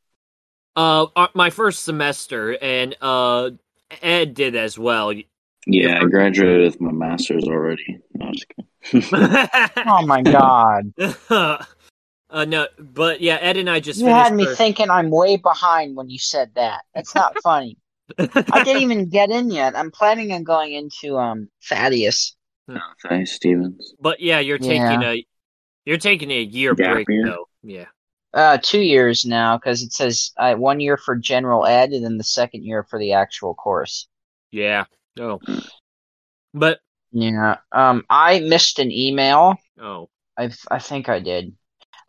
Speaker 1: Uh, my first semester, and uh, Ed did as well.
Speaker 3: Yeah, I graduated with my master's already. No, I'm just kidding.
Speaker 2: Oh my god.
Speaker 1: uh, no, but yeah, Ed and I just
Speaker 2: You
Speaker 1: finished
Speaker 2: had me
Speaker 1: our-
Speaker 2: thinking I'm way behind when you said that. That's not funny. I didn't even get in yet. I'm planning on going into um Thaddeus.
Speaker 3: No, thanks, Stevens.
Speaker 1: But yeah, you're taking
Speaker 2: Yeah.
Speaker 1: a you're taking a year
Speaker 3: Gap
Speaker 1: break
Speaker 3: year?
Speaker 1: though. Yeah.
Speaker 2: Uh, two years now because it says uh, one year for general ed and then the second year for the actual course.
Speaker 1: Yeah. Oh. But
Speaker 2: Yeah. Um, I missed an email.
Speaker 1: oh.
Speaker 2: I I think I did.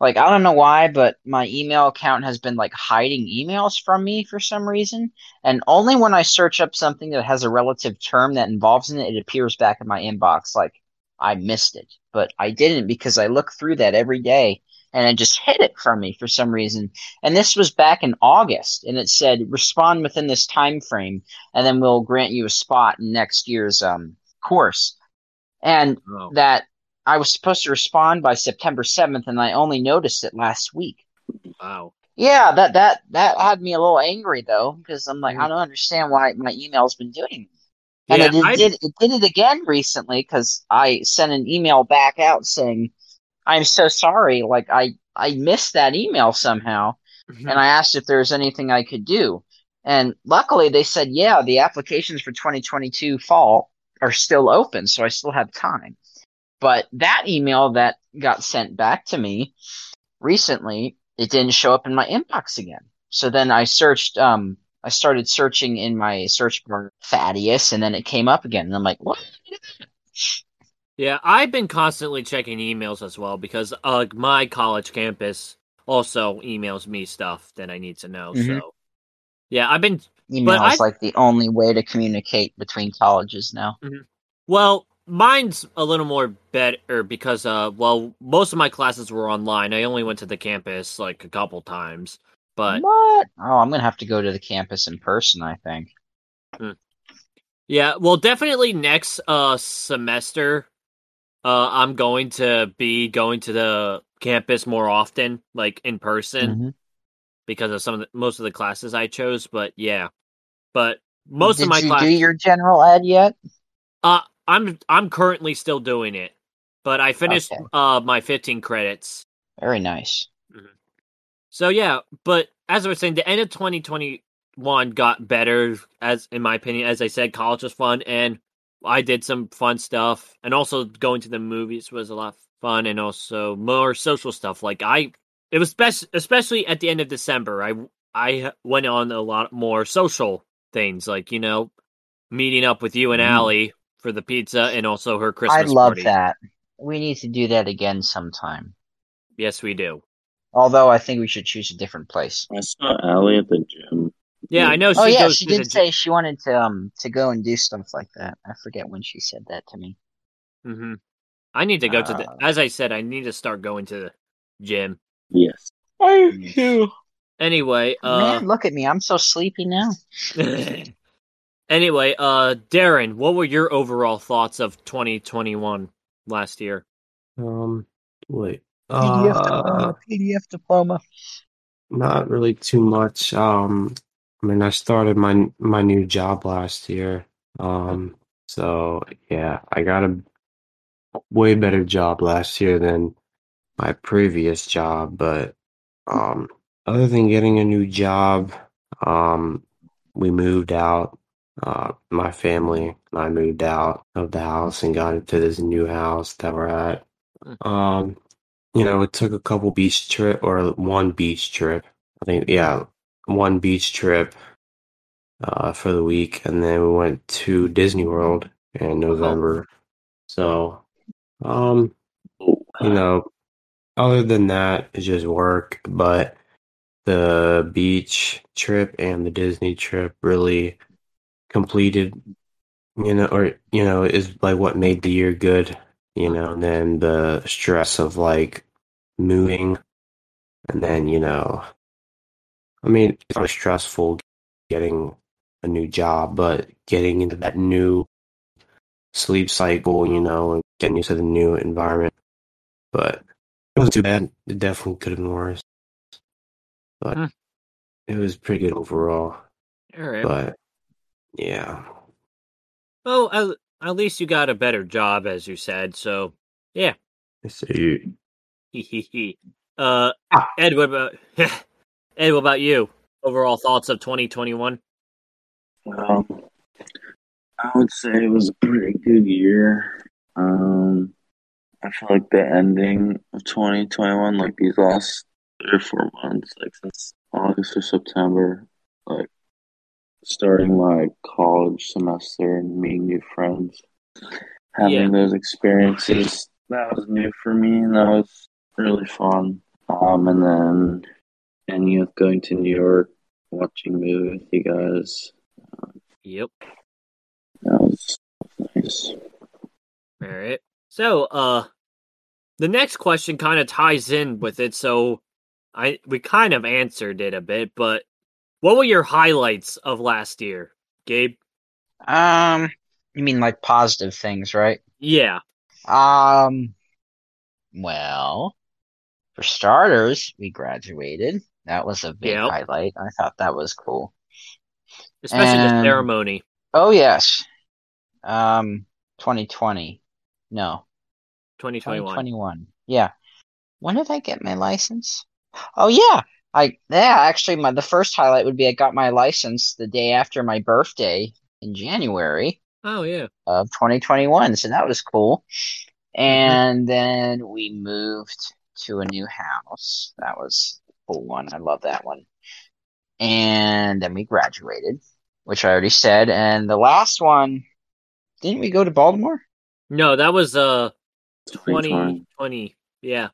Speaker 2: Like I don't know why, but my email account has been like hiding emails from me for some reason, and only when I search up something that has a relative term that involves in it, it appears back in my inbox. Like I missed it, but I didn't because I look through that every day, and it just hid it from me for some reason. And this was back in August, and it said respond within this time frame, and then we'll grant you a spot in next year's um course. And
Speaker 1: Oh.
Speaker 2: that I was supposed to respond by September 7th and I only noticed it last week.
Speaker 1: Wow.
Speaker 2: Yeah, that that that had me a little angry though because I'm like
Speaker 1: Mhm.
Speaker 2: I don't understand why my email's been doing this. And
Speaker 1: Yeah,
Speaker 2: it, did it did it again recently cuz I sent an email back out saying I'm so sorry like I I missed that email somehow
Speaker 1: Mm-hmm.
Speaker 2: and I asked if there was anything I could do. And luckily they said, yeah, the applications for 2022 fall are still open, so I still have time. But that email that got sent back to me recently, it didn't show up in my inbox again. So then I searched, um, I started searching in my search bar Thaddeus, and then it came up again. And I'm like, what?
Speaker 1: Yeah, I've been constantly checking emails as well because uh, my college campus also emails me stuff that I need to know.
Speaker 2: Mhm.
Speaker 1: So, yeah, I've been
Speaker 2: Email
Speaker 1: I-
Speaker 2: is like the only way to communicate between colleges now.
Speaker 1: well. Mine's a little more better because, uh, well, most of my classes were online. I only went to the campus like a couple times, but
Speaker 2: what? Oh, I'm gonna have to go to the campus in person. I think.
Speaker 1: Yeah, well, definitely next uh semester, uh, I'm going to be going to the campus more often, like in person,
Speaker 2: Mhm.
Speaker 1: because of some of the most of the classes I chose. But yeah, but most
Speaker 2: Did
Speaker 1: of my
Speaker 2: you
Speaker 1: class,
Speaker 2: do your general ed yet?
Speaker 1: uh, I'm I'm currently still doing it, but I finished
Speaker 2: Okay.
Speaker 1: uh my 15 credits.
Speaker 2: Very nice.
Speaker 1: So yeah, but as I was saying, the end of 2021 got better, as in my opinion. As I said, college was fun, and I did some fun stuff, and also going to the movies was a lot of fun, and also more social stuff. Like I, it was best, especially at the end of December. I I went on a lot more social things, like you know, meeting up with you and
Speaker 2: Mm.
Speaker 1: Allie for the pizza, and also her Christmas.
Speaker 2: I love
Speaker 1: party.
Speaker 2: that. We need to do that again sometime.
Speaker 1: Yes, we do.
Speaker 2: Although I think we should choose a different place.
Speaker 3: I saw Allie at the gym.
Speaker 1: Yeah, I know. She
Speaker 2: oh yeah,
Speaker 1: goes
Speaker 2: she
Speaker 1: to
Speaker 2: did say she wanted to um to go and do stuff like that. I forget when she said that to me.
Speaker 1: hmm I need to go to the.
Speaker 2: Uh,
Speaker 1: As I said, I need to start going to the gym.
Speaker 3: Yes.
Speaker 2: I
Speaker 3: do.
Speaker 1: Anyway, uh,
Speaker 2: Man, look at me. I'm so sleepy now.
Speaker 1: anyway, uh, Darren, what were your overall thoughts of 2021 last year?
Speaker 4: Um, wait.
Speaker 2: PDF
Speaker 4: Uh,
Speaker 2: diploma. PDF diploma.
Speaker 4: not really too much. Um, I mean, I started my my new job last year. Um, so yeah, I got a way better job last year than my previous job. But um, other than getting a new job, um, we moved out. Uh, my family and I moved out of the house and got into this new house that we're at. Um, you know, it took a couple beach trip or one beach trip. I think, yeah, one beach trip uh, for the week, and then we went to Disney World in November. So, um, you know, other than that, it's just work. But the beach trip and the Disney trip really completed, you know, or you know, is like what made the year good. You know, and then the stress of like moving, and then you know, I mean, it's not stressful getting a new job, but getting into that new sleep cycle, you know, and getting used to the new environment. But it wasn't too bad. It definitely could have been worse. But
Speaker 1: Hmm.
Speaker 4: it was pretty good overall.
Speaker 1: All right.
Speaker 4: But yeah.
Speaker 1: well, at, at least you got a better job, as you said. So, yeah.
Speaker 4: So you,
Speaker 1: uh,
Speaker 4: Ah.
Speaker 1: Ed, what about Ed? What about you? Overall thoughts of 2021?
Speaker 3: Um, I would say it was a pretty good year. Um, I feel like the ending of 2021, like these last three or four months, like since August or September, like starting my college semester and meeting new friends, having
Speaker 1: Yeah.
Speaker 3: those experiences, that was new for me and that was really fun. Um, and then ending up going to New York, watching a movie with you guys.
Speaker 1: Yep.
Speaker 3: That was nice.
Speaker 1: All right. So, uh, the next question kind of ties in with it. So, I we kind of answered it a bit, but what were your highlights of last year, Gabe?
Speaker 2: Um, you mean like positive things, right?
Speaker 1: Yeah.
Speaker 2: Um, well, for starters, we graduated. That was a big
Speaker 1: Yep.
Speaker 2: highlight. I thought that was cool.
Speaker 1: Especially the ceremony.
Speaker 2: Oh yes. Um, 2020. No,
Speaker 1: 2021.
Speaker 2: 2021. Yeah. When did I get my license? Oh yeah. I yeah, actually my the first highlight would be I got my license the day after my birthday in January
Speaker 1: Oh yeah.
Speaker 2: of 2021. So that was cool. And then we moved to a new house. That was a cool one. I love that one. And then we graduated, which I already said. And the last one, didn't we go to Baltimore?
Speaker 1: No, that was uh
Speaker 3: 2020.
Speaker 1: 2020. Yeah.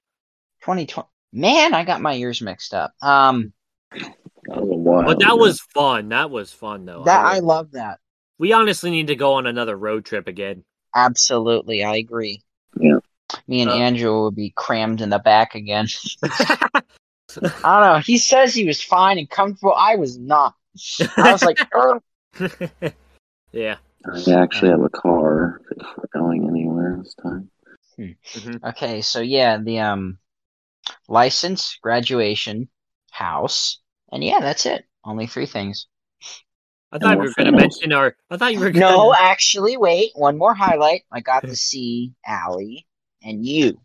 Speaker 2: 2020. Man, I got my years mixed up. Um,
Speaker 3: That was
Speaker 1: But that was fun. That was fun though.
Speaker 2: that
Speaker 1: I-
Speaker 2: I love that.
Speaker 1: we honestly need to go on another road trip again.
Speaker 2: Absolutely, I agree.
Speaker 3: Yeah.
Speaker 2: Me and
Speaker 1: Uh,
Speaker 2: Andrew would be crammed in the back again. I don't know. He says he was fine and comfortable. I was not. I was like,
Speaker 1: yeah.
Speaker 3: I actually have a car if we're going anywhere this time.
Speaker 2: okay, so yeah, the um license, graduation, house, and yeah, that's it. Only three things.
Speaker 1: I thought you were going to mention our. I thought you were. Gonna,
Speaker 2: No, actually, wait. One more highlight. I got to see Allie and you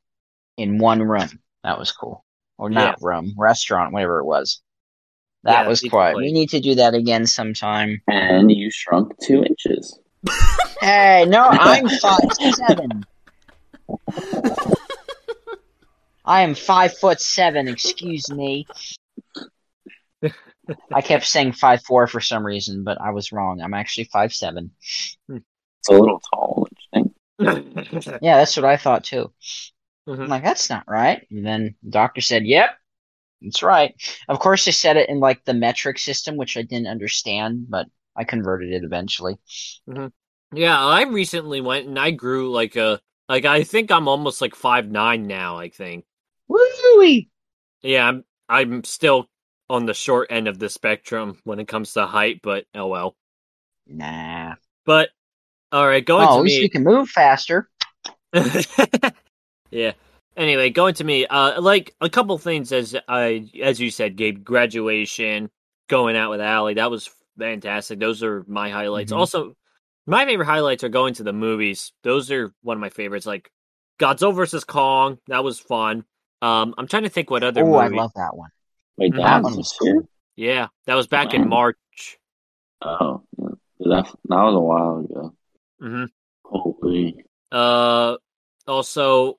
Speaker 2: in one room. That was cool. Or not room, restaurant, whatever it was. That
Speaker 1: Yeah,
Speaker 2: was
Speaker 1: pizza
Speaker 2: quiet.
Speaker 1: place.
Speaker 2: We need to do that again sometime.
Speaker 3: And you shrunk two inches.
Speaker 2: Hey, no, I'm five seven. I am five foot seven. Excuse me. I kept saying five four for some reason, but I was wrong. I'm actually five seven.
Speaker 3: It's a little tall, don't think?
Speaker 2: Yeah, that's what I thought too.
Speaker 1: Mhm.
Speaker 2: I'm like, that's not right. And then the doctor said, Yep, that's right. Of course, they said it in like the metric system, which I didn't understand, but I converted it eventually.
Speaker 1: Yeah, I recently went and I grew like a like I think I'm almost like five nine now. I think. Yeah, I'm I'm still on the short end of the spectrum when it comes to height, but oh well.
Speaker 2: Nah.
Speaker 1: But all right, going
Speaker 2: Oh, at
Speaker 1: to
Speaker 2: least
Speaker 1: me.
Speaker 2: you can move faster.
Speaker 1: yeah. Anyway, going to me. Uh, like a couple things as I as you said, Gabe. Graduation, going out with Allie. That was fantastic. Those are my highlights.
Speaker 2: Mhm.
Speaker 1: Also, my favorite highlights are going to the movies. Those are one of my favorites. Like Godzilla versus Kong. That was fun. Um, I'm trying to think what other
Speaker 2: Oh, I love that one.
Speaker 3: Wait,
Speaker 1: Mhm.
Speaker 3: that,
Speaker 2: That
Speaker 3: was
Speaker 2: one
Speaker 3: this
Speaker 2: was
Speaker 3: year?
Speaker 1: Yeah, that was back in March.
Speaker 3: Oh, yeah. that, that was a while ago.
Speaker 1: hmm
Speaker 3: Holy.
Speaker 1: Uh, also,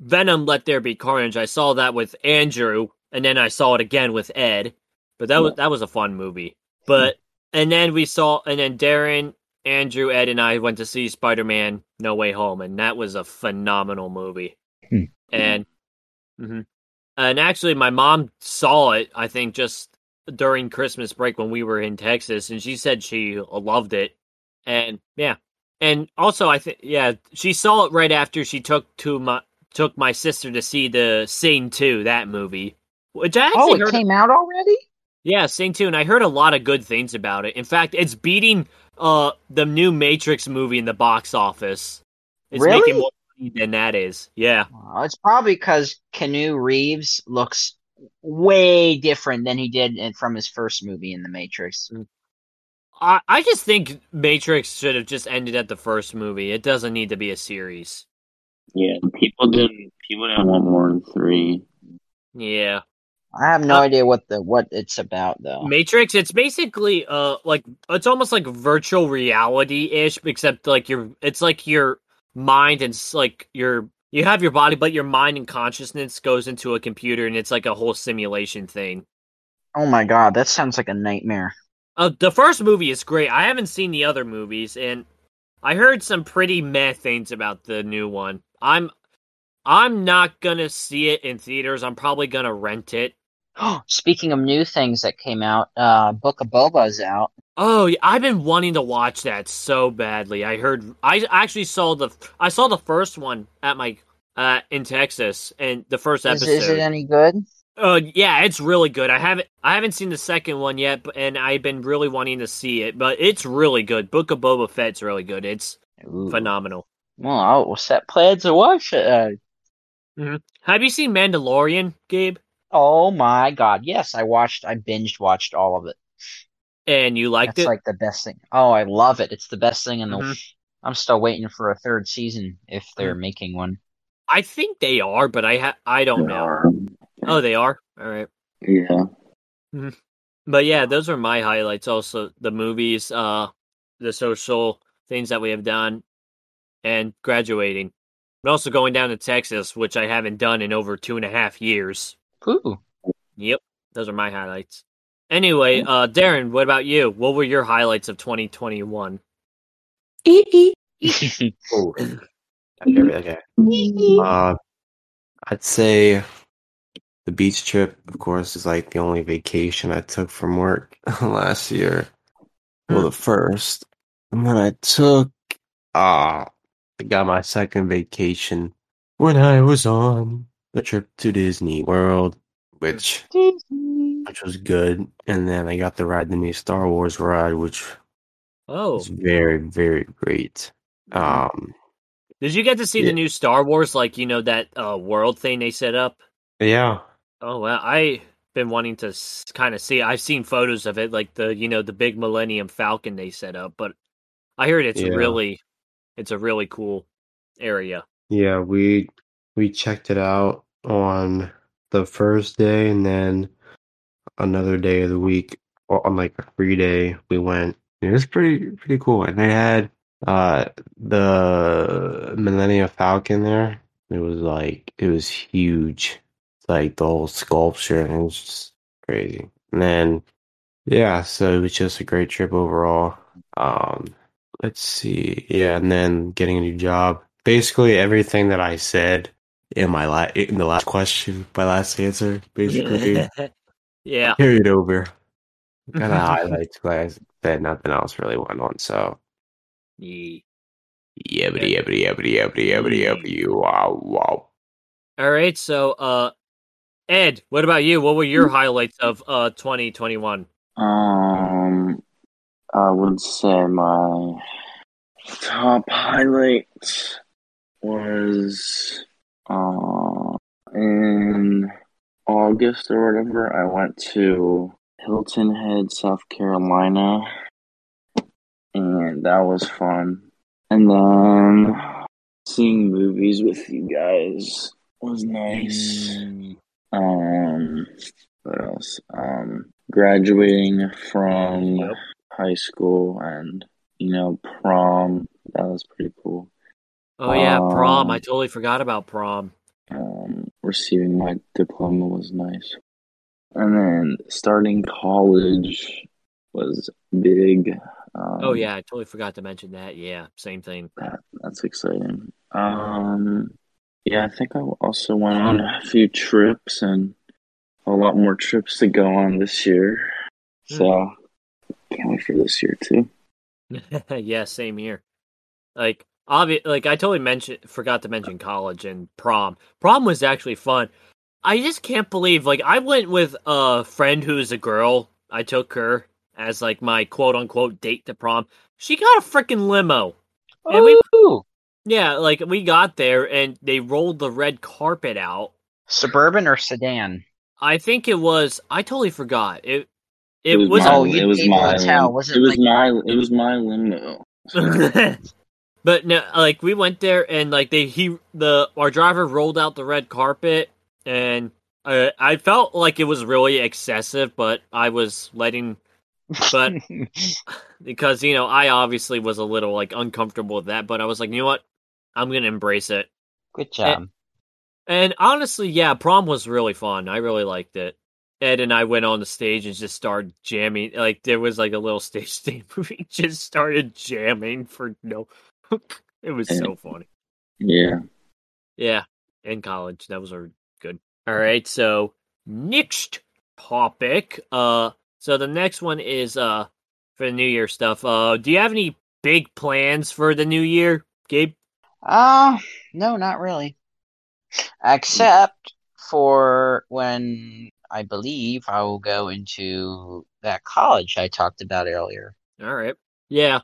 Speaker 1: Venom: Let There Be Carnage. I saw that with Andrew, and then I saw it again with Ed. But that was that was a fun movie. But and then we saw, and then Darren, Andrew, Ed, and I went to see Spider Man: No Way Home, and that was a phenomenal movie.
Speaker 2: Hmm.
Speaker 1: And mhm. and actually, my mom saw it. I think just during Christmas break when we were in Texas, and she said she loved it. And yeah, and also I think yeah, she saw it right after she took to my took my sister to see the Sing Two that movie, which I actually
Speaker 2: Oh, it
Speaker 1: heard.
Speaker 2: came out already?
Speaker 1: Yeah, Sing Two, and I heard a lot of good things about it. In fact, it's beating uh the new Matrix movie in the box office. It's
Speaker 2: Really?
Speaker 1: making more money than that is. Yeah.
Speaker 2: Well, it's probably because Keanu Reeves looks way different than he did from his first movie in The Matrix.
Speaker 1: I, I just think Matrix should have just ended at the first movie. It doesn't need to be a series.
Speaker 3: Yeah, people didn't. People didn't want more than three.
Speaker 1: Yeah.
Speaker 2: I have no
Speaker 1: Uh,
Speaker 2: idea what the what it's about though.
Speaker 1: Matrix, it's basically uh like it's almost like virtual reality ish, except like you're it's like your mind and s- like your you have your body, but your mind and consciousness goes into a computer, and it's like a whole simulation thing.
Speaker 2: Oh my god, that sounds like a nightmare.
Speaker 1: Uh, the first movie is great. I haven't seen the other movies, and I heard some pretty meh things about the new one. I'm I'm not gonna see it in theaters. I'm probably gonna rent it.
Speaker 2: Speaking of new things that came out, uh, Book of Boba is out.
Speaker 1: Oh, I've been wanting to watch that so badly. I heard I actually saw the I saw the first one at my uh in Texas and the first episode.
Speaker 2: is it any good?
Speaker 1: uh yeah, it's really good. I haven't I haven't seen the second one yet, but, and I've been really wanting to see it, but it's really good. Book of Boba Fett's really good. It's
Speaker 2: Ooh.
Speaker 1: phenomenal.
Speaker 2: Well, I'll set plans to watch it. Uh,
Speaker 1: Have you seen Mandalorian, Gabe?
Speaker 2: oh my god, yes, I watched. I binged watched all of it.
Speaker 1: And you liked
Speaker 2: That's
Speaker 1: it?
Speaker 2: like the best thing. Oh, I love it. It's the best thing in the.
Speaker 1: Mhm.
Speaker 2: I'm still waiting for a third season if they're
Speaker 1: Mm.
Speaker 2: making one.
Speaker 1: I think they are, but I ha- I don't
Speaker 3: They
Speaker 1: know.
Speaker 3: are.
Speaker 1: Oh, they are. All right.
Speaker 3: Yeah.
Speaker 1: But yeah, those are my highlights. Also, the movies, uh, the social things that we have done, and graduating. I'm also going down to Texas, which I haven't done in over two and a half years.
Speaker 2: Ooh.
Speaker 1: Yep, those are my highlights. Anyway, uh, Darren, what about you? What were your highlights of 2021?
Speaker 4: Oh, okay, okay. Uh, I'd say the beach trip, of course, is like the only vacation I took from work last year. Well, the first, and then I took, uh, I got my second vacation when I was on the trip to Disney World, which which was good, and then I got to ride the new Star Wars ride, which
Speaker 1: Oh,
Speaker 4: was very very great. Um,
Speaker 1: did you get to see
Speaker 4: Yeah.
Speaker 1: the new Star Wars, like you know that uh, world thing they set up?
Speaker 4: yeah,
Speaker 1: Oh well, I been wanting to s- kind of see. I've seen photos of it, like the you know the big Millennium Falcon they set up, but I heard it's
Speaker 4: Yeah.
Speaker 1: really, it's a really cool area.
Speaker 4: Yeah, we we checked it out on the first day, and then another day of the week, on like a free day, we went. It was pretty pretty cool, and they had uh the Millennium Falcon there. It was like it was huge, like the whole sculpture, and it was just crazy. And then yeah, so it was just a great trip overall. Um, let's see, yeah, and then getting a new job basically everything that I said in my la- in the last question, my last answer, basically
Speaker 1: yeah,
Speaker 4: carried over. Kind of highlights, but I said nothing else really went on. So
Speaker 1: Yeah.
Speaker 4: yibbity yibbity yibbity yibbity yibbity yibbity wow wow.
Speaker 1: All right, so uh, Ed, what about you? What were your highlights of uh 2021?
Speaker 3: Um, I would say my top highlight was uh, in August or whatever. I went to Hilton Head, South Carolina, and that was fun. And then seeing movies with you guys was nice. Um, what else? Um, graduating from
Speaker 1: Yep.
Speaker 3: high school and you know prom. That was pretty cool.
Speaker 1: Oh yeah, prom.
Speaker 3: Um,
Speaker 1: I totally forgot about prom.
Speaker 3: Um, receiving my diploma was nice, and then starting college was big. Um,
Speaker 1: Oh yeah, I totally forgot to mention that. Yeah, same thing.
Speaker 3: that, that's exciting. Um, yeah, I think I also went on a few trips and a lot more trips to go on this year. So can't wait for this year too.
Speaker 1: yeah, same here. Like, obvi- like I totally mentioned, forgot to mention college and prom. Prom was actually fun. I just can't believe, like, I went with a friend who's a girl. I took her as like my quote unquote date to prom. She got a freaking limo. And we, yeah, like we got there and they rolled the red carpet out.
Speaker 2: suburban or sedan?
Speaker 1: I think it was. I totally forgot. It. It,
Speaker 3: was,
Speaker 1: was.
Speaker 3: my,
Speaker 2: Oh, you
Speaker 3: it was
Speaker 2: gave
Speaker 3: my
Speaker 2: us hell. Was it
Speaker 3: it was
Speaker 2: like-
Speaker 3: my it was my limo.
Speaker 1: but no, like we went there and like they he the our driver rolled out the red carpet and uh, I felt like it was really excessive, but I was letting but because you know I obviously was a little like uncomfortable with that, but I was like, you know what, I'm gonna embrace it.
Speaker 2: Good job.
Speaker 1: And honestly, yeah, prom was really fun. I really liked it. Ed and I went on the stage and just started jamming. Like there was like a little stage thing we just started jamming for no. it was so funny.
Speaker 3: Yeah.
Speaker 1: Yeah, in college that was a good. All right, so next topic. Uh, so the next one is uh for the New Year stuff. Uh, do you have any big plans for the New Year, Gabe?
Speaker 2: Uh, no, not really. Except for when I believe I will go into that college I talked about earlier.
Speaker 1: All right. Yeah.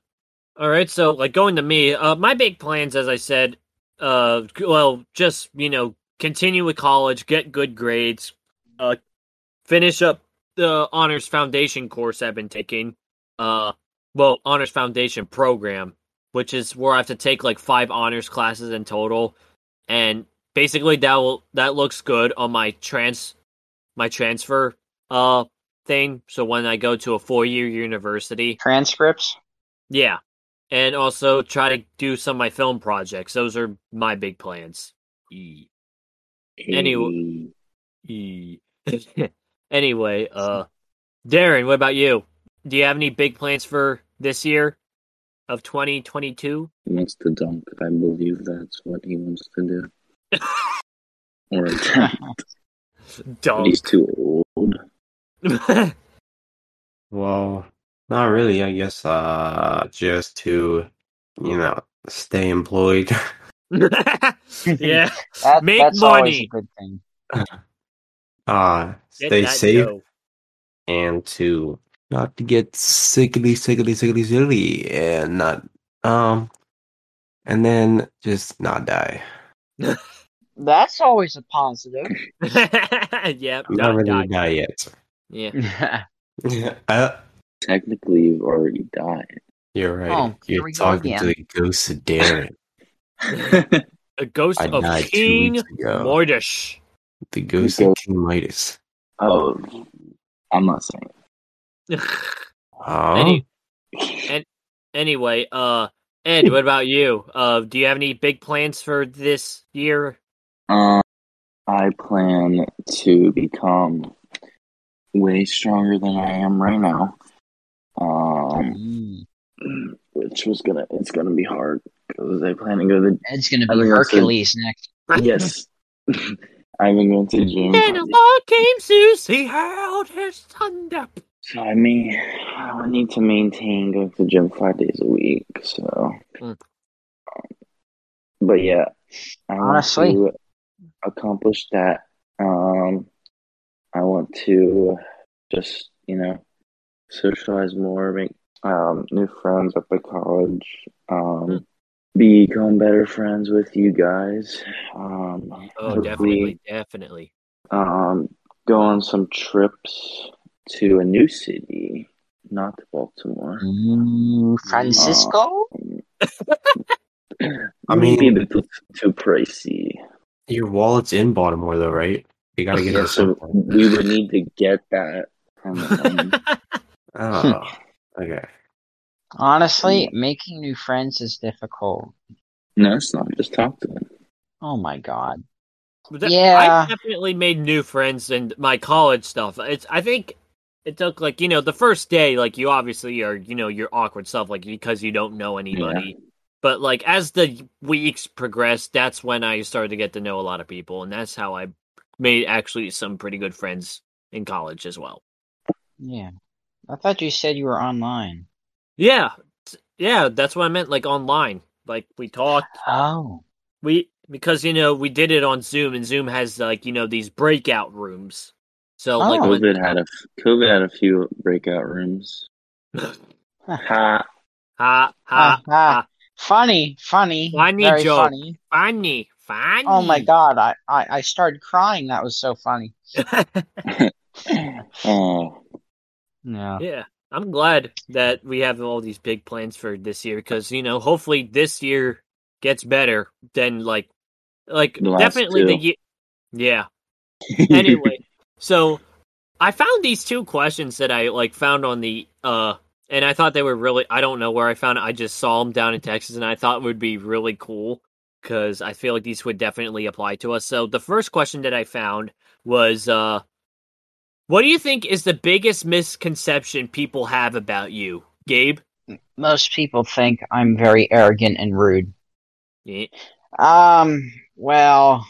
Speaker 1: All right. So, like going to me, uh, my big plans, as I said, uh, well, just you know, continue with college, get good grades, uh, finish up the honors foundation course I've been taking. Uh, well, honors foundation program, which is where I have to take like five honors classes in total, and basically that will that looks good on my trans my transfer uh thing. So when I go to a four year university,
Speaker 2: Transcripts?
Speaker 1: yeah. And also try to do some of my film projects. Those are my big plans. E. Anyway- E. anyway, uh, Darren, what about you? Do you have any big plans for this year of 2022?
Speaker 3: He wants to dunk. I believe that's what he wants to do. or attempt. But
Speaker 1: Dunk.
Speaker 3: he's too old.
Speaker 4: Well, not really. I guess uh just to you know stay employed.
Speaker 1: yeah.
Speaker 2: That,
Speaker 1: Make
Speaker 2: that's always
Speaker 1: money.
Speaker 2: a good thing.
Speaker 4: uh
Speaker 1: Get
Speaker 4: stay
Speaker 1: that
Speaker 4: safe
Speaker 1: dough.
Speaker 4: and to not to get sickly, sickly, sickly, sickly, and not um and then just not die.
Speaker 2: That's always a positive.
Speaker 1: yep.
Speaker 4: I'm
Speaker 1: Not
Speaker 4: not ready
Speaker 1: die.
Speaker 4: to die yet.
Speaker 1: Yeah.
Speaker 4: uh,
Speaker 3: Technically, you've already died.
Speaker 4: you're right.
Speaker 2: Oh,
Speaker 4: you're talking to the ghost of Darren.
Speaker 1: A ghost
Speaker 4: I
Speaker 1: of
Speaker 4: died
Speaker 1: King
Speaker 4: weeks.
Speaker 1: Mordish.
Speaker 4: The ghost
Speaker 3: ghost-
Speaker 4: of King Midas.
Speaker 3: oh, I'm not saying.
Speaker 4: Huh?
Speaker 1: Any, anyway, uh, Ed, what about you? Uh, do you have any big plans for this year?
Speaker 3: Um, I plan to become way stronger than I am right now. Um,
Speaker 2: Mm.
Speaker 3: which was gonna it's gonna be hard because I plan to go to
Speaker 2: Ed's gonna be
Speaker 3: think that's a-
Speaker 2: Hercules next.
Speaker 3: yes. I've been going to the gym.
Speaker 1: And a law came to see held his thunder.
Speaker 3: So I mean, I would need to maintain going to the gym five days a week. So,
Speaker 1: Mm.
Speaker 3: but yeah, I want
Speaker 2: Honestly.
Speaker 3: to accomplish that. Um, I want to just you know socialize more, make um new friends at the college. Um, become better friends with you guys. Um,
Speaker 1: Oh, definitely, definitely.
Speaker 3: um, go on some trips to a new city, not to Baltimore.
Speaker 2: Mm, Francisco?
Speaker 4: I
Speaker 3: Maybe a
Speaker 4: mean-
Speaker 3: bit too, too pricey.
Speaker 4: Your wallet's in Baltimore though, right? You gotta get
Speaker 3: Yeah,
Speaker 4: it
Speaker 3: so we would need to get that from Hmm.
Speaker 4: Oh, okay.
Speaker 2: Honestly, making new friends is difficult.
Speaker 3: No, it's not. Just talk to them.
Speaker 2: Oh my god.
Speaker 1: But that-
Speaker 2: Yeah.
Speaker 1: I definitely made new friends in my college stuff. It's I think it took like you know the first day like you obviously are you know your awkward stuff like because you don't know anybody. But like as the weeks progressed, that's when I started to get to know a lot of people, and that's how I made actually some pretty good friends in college as well.
Speaker 2: Yeah. I thought you said you were online.
Speaker 1: Yeah, yeah, that's what I meant. Like online, like we talked.
Speaker 2: Oh.
Speaker 1: We because you know we did it on Zoom, and Zoom has like you know these breakout rooms. So oh. like
Speaker 2: Oh.
Speaker 1: when,
Speaker 3: COVID had a COVID had a few breakout rooms. ha!
Speaker 1: ha
Speaker 2: Ha,
Speaker 1: ha
Speaker 2: ha.
Speaker 1: ha
Speaker 2: Funny, funny.
Speaker 1: Funny
Speaker 2: very
Speaker 1: joke.
Speaker 2: funny.
Speaker 1: funny funny.
Speaker 2: Oh my god, I, I, I started crying. That was so funny.
Speaker 3: Oh,
Speaker 2: Yeah.
Speaker 1: yeah, I'm glad that we have all these big plans for this year because you know hopefully this year gets better than like like
Speaker 3: The last
Speaker 1: definitely the year. Yeah. anyway, so I found these two questions that I like found on the uh and I thought they were really I don't know where I found it. I just saw them down in Texas and I thought it would be really cool cuz I feel like these would definitely apply to us. So the first question that I found was uh what do you think is the biggest misconception people have about you? Gabe?
Speaker 2: Most people think I'm very arrogant and rude.
Speaker 1: Yeah.
Speaker 2: Um, well,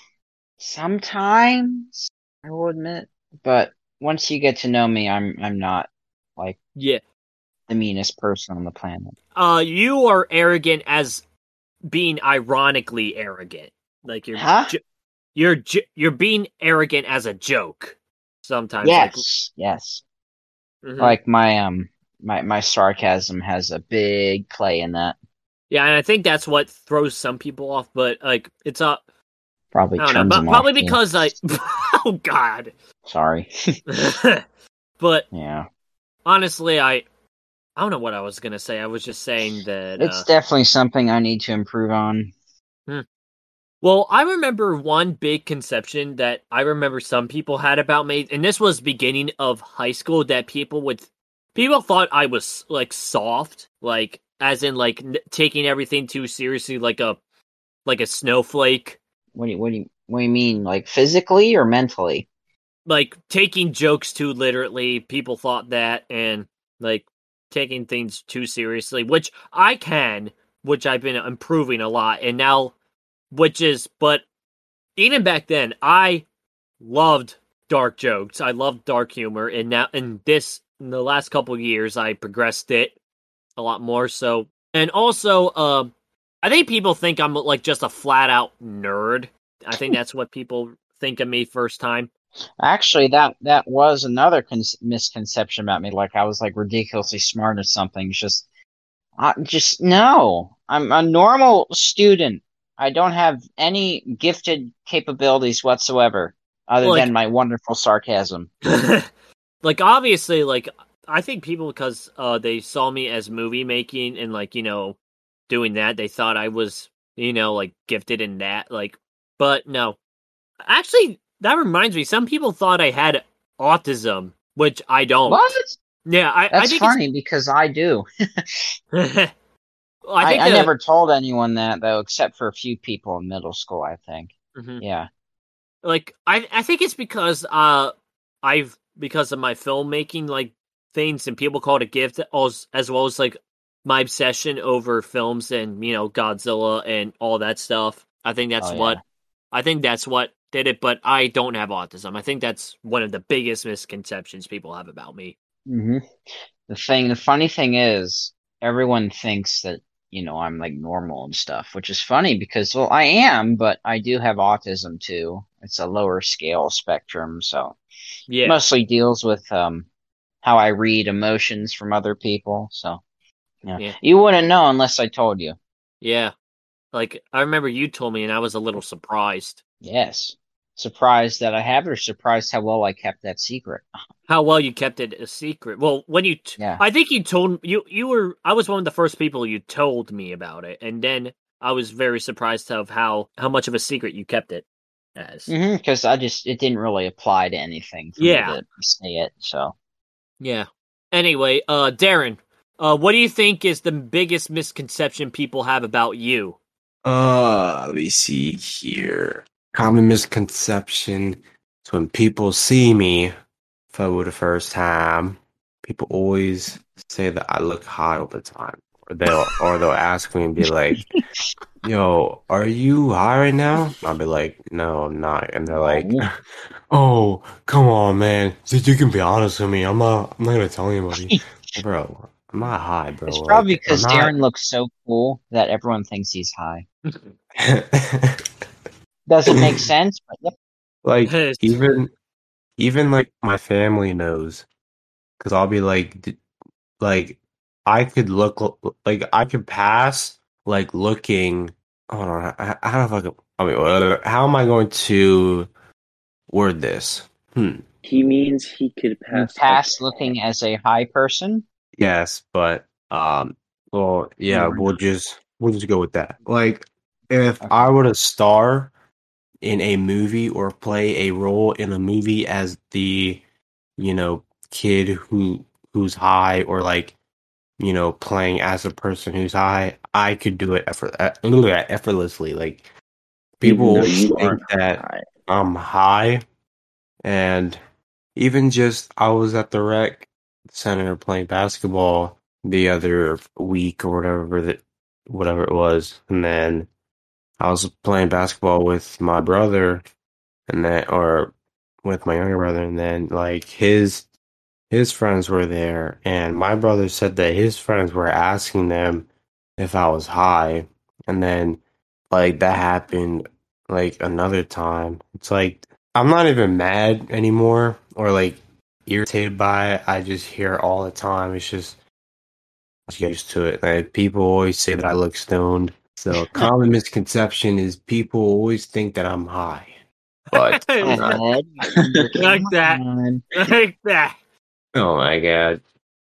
Speaker 2: sometimes I will admit, but once you get to know me, I'm I'm not like
Speaker 1: Yeah.
Speaker 2: the meanest person on the planet.
Speaker 1: Uh you are arrogant as being ironically arrogant. Like you're
Speaker 2: Huh?
Speaker 1: jo- you're jo- you're being arrogant as a joke. Sometimes like
Speaker 2: Yes, yes.
Speaker 1: Mhm.
Speaker 2: Like my um my my sarcasm has a big play in that.
Speaker 1: Yeah, and I think that's what throws some people off. But like, it's a
Speaker 2: Probably
Speaker 1: know, but probably
Speaker 2: off,
Speaker 1: because I. oh God.
Speaker 2: Sorry.
Speaker 1: but
Speaker 2: yeah.
Speaker 1: honestly, I. I don't know what I was gonna say. I was just saying that.
Speaker 2: It's
Speaker 1: uh,
Speaker 2: definitely something I need to improve on.
Speaker 1: Well, I remember one big conception that I remember some people had about me, and this was beginning of high school. That people would, people thought I was like soft, like as in like n- taking everything too seriously, like a like a snowflake,
Speaker 2: What do you what do you what do you mean? Like physically or mentally?
Speaker 1: like taking jokes too literally. People thought that, and like taking things too seriously, which I can, which I've been improving a lot, and now, which is, but even back then, I loved dark jokes. I loved dark humor, and now in this in the last couple years, I progressed it a lot more. So, and also, um, I think people think I'm like just a flat out nerd. I think that's what people think of me first time.
Speaker 2: Actually, that that was another con- misconception about me. Like I was like ridiculously smart or something. It's just, I just no. I'm a normal student. I don't have any gifted capabilities whatsoever, other
Speaker 1: Like-
Speaker 2: than my wonderful sarcasm.
Speaker 1: like obviously, like I think people because uh they saw me as movie making and like you know doing that, they thought I was you know like gifted in that. Like, but no, actually, that reminds me. Some people thought I had autism, which I don't.
Speaker 2: What?
Speaker 1: Yeah, I, I
Speaker 2: That's
Speaker 1: think
Speaker 2: funny because I do.
Speaker 1: Well,
Speaker 2: I,
Speaker 1: I think
Speaker 2: I
Speaker 1: the-
Speaker 2: never told anyone that though, except for a few people in middle school. I think.
Speaker 1: Mhm.
Speaker 2: Yeah.
Speaker 1: like I I think it's because uh I've because of my filmmaking like things and people call it a gift as as well as like my obsession over films and you know Godzilla and all that stuff. I think that's
Speaker 2: Oh,
Speaker 1: what
Speaker 2: yeah.
Speaker 1: I think that's what did it, but I don't have autism. I think that's one of the biggest misconceptions people have about me.
Speaker 2: hmm The thing, the funny thing is, everyone thinks that, you know, I'm like normal and stuff, which is funny because, well, I am, but I do have autism too. It's a lower scale spectrum, so
Speaker 1: Yeah.
Speaker 2: mostly deals with um how I read emotions from other people. So, yeah.
Speaker 1: Yeah.
Speaker 2: You wouldn't know unless I told you.
Speaker 1: Yeah. Like I remember you told me and I was a little surprised.
Speaker 2: Yes. Surprised that I have it or surprised how well I kept that secret.
Speaker 1: how well you kept it a secret. Well, when you, t-
Speaker 2: Yeah.
Speaker 1: I think you told you you were. I was one of the first people you told me about it, and then I was very surprised of how how much of a secret you kept it as.
Speaker 2: Mm-hmm. Because I just, it didn't really apply to anything for
Speaker 1: Yeah.
Speaker 2: me to say it, so.
Speaker 1: Yeah. Anyway, uh, Darren, uh, what do you think is the biggest misconception people have about you?
Speaker 4: Uh, let me see here. Common misconception is when people see me for the first time, people always say that I look high all the time. Or they'll or they'll ask me and be like, Yo, are you high right now? I'll be like, No, I'm not. And they're like,
Speaker 2: Oh,
Speaker 4: oh come on, man. So you can be honest with me. I'm not I'm not gonna tell anybody. bro, I'm not high, bro.
Speaker 2: It's probably because
Speaker 4: not-
Speaker 2: Darren looks so cool that everyone thinks he's high. Doesn't make sense, but yep.
Speaker 4: like
Speaker 1: Yes.
Speaker 4: even even like my family knows because i'll be like d- like i could look like i could pass like looking hold on how, how do i fucking i mean how am i going to word this hmm
Speaker 3: He means he could
Speaker 2: You
Speaker 3: pass.
Speaker 2: pass looking as a high person.
Speaker 4: yes but um well yeah we'll just we'll just go with that like if
Speaker 2: Okay.
Speaker 4: i were to star in a movie or play a role in a movie as the you know kid who who's high or like you know playing as a person who's high i could do it effort, uh, effortlessly like people
Speaker 3: Even though
Speaker 4: always
Speaker 3: you
Speaker 4: think that
Speaker 3: high.
Speaker 4: i'm high and even just i was at the rec center playing basketball the other week or whatever that whatever it was and then i was playing basketball with my brother and then or with my younger brother and then like his his friends were there and my brother said that his friends were asking them if I was high and then like that happened like another time. It's like I'm not even mad anymore or like irritated by it. I just hear all the time. It's just I get used to it. Like people always say that I look stoned so a common misconception is people always think that I'm high but I'm not.
Speaker 1: Like that.
Speaker 2: on.
Speaker 1: like that.
Speaker 4: oh my god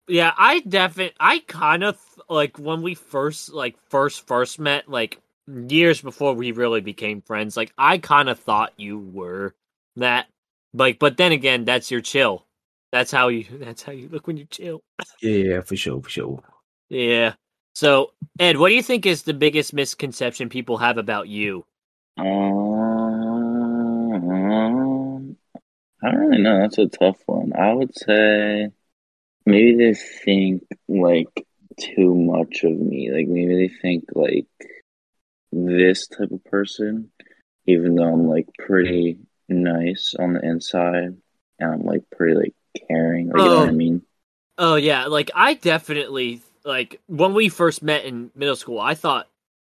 Speaker 1: Yeah, I definitely, I kind of like when we first, like, first, first met, like, years before we really became friends, like, I kind of thought you were that. Like, but then again, that's your chill. That's how you, that's how you look when you chill.
Speaker 4: yeah yeah for sure for sure
Speaker 1: Yeah. So, Ed, what do you think is the biggest misconception people have about you?
Speaker 3: Um, I don't really know. That's a tough one. I would say maybe they think like too much of me. Like maybe they think like this type of person, even though I'm like pretty nice on the inside and I'm like pretty like caring. Like, you know what I
Speaker 1: Oh.
Speaker 3: mean?
Speaker 1: Oh yeah, like I definitely like when we first met in middle school, I thought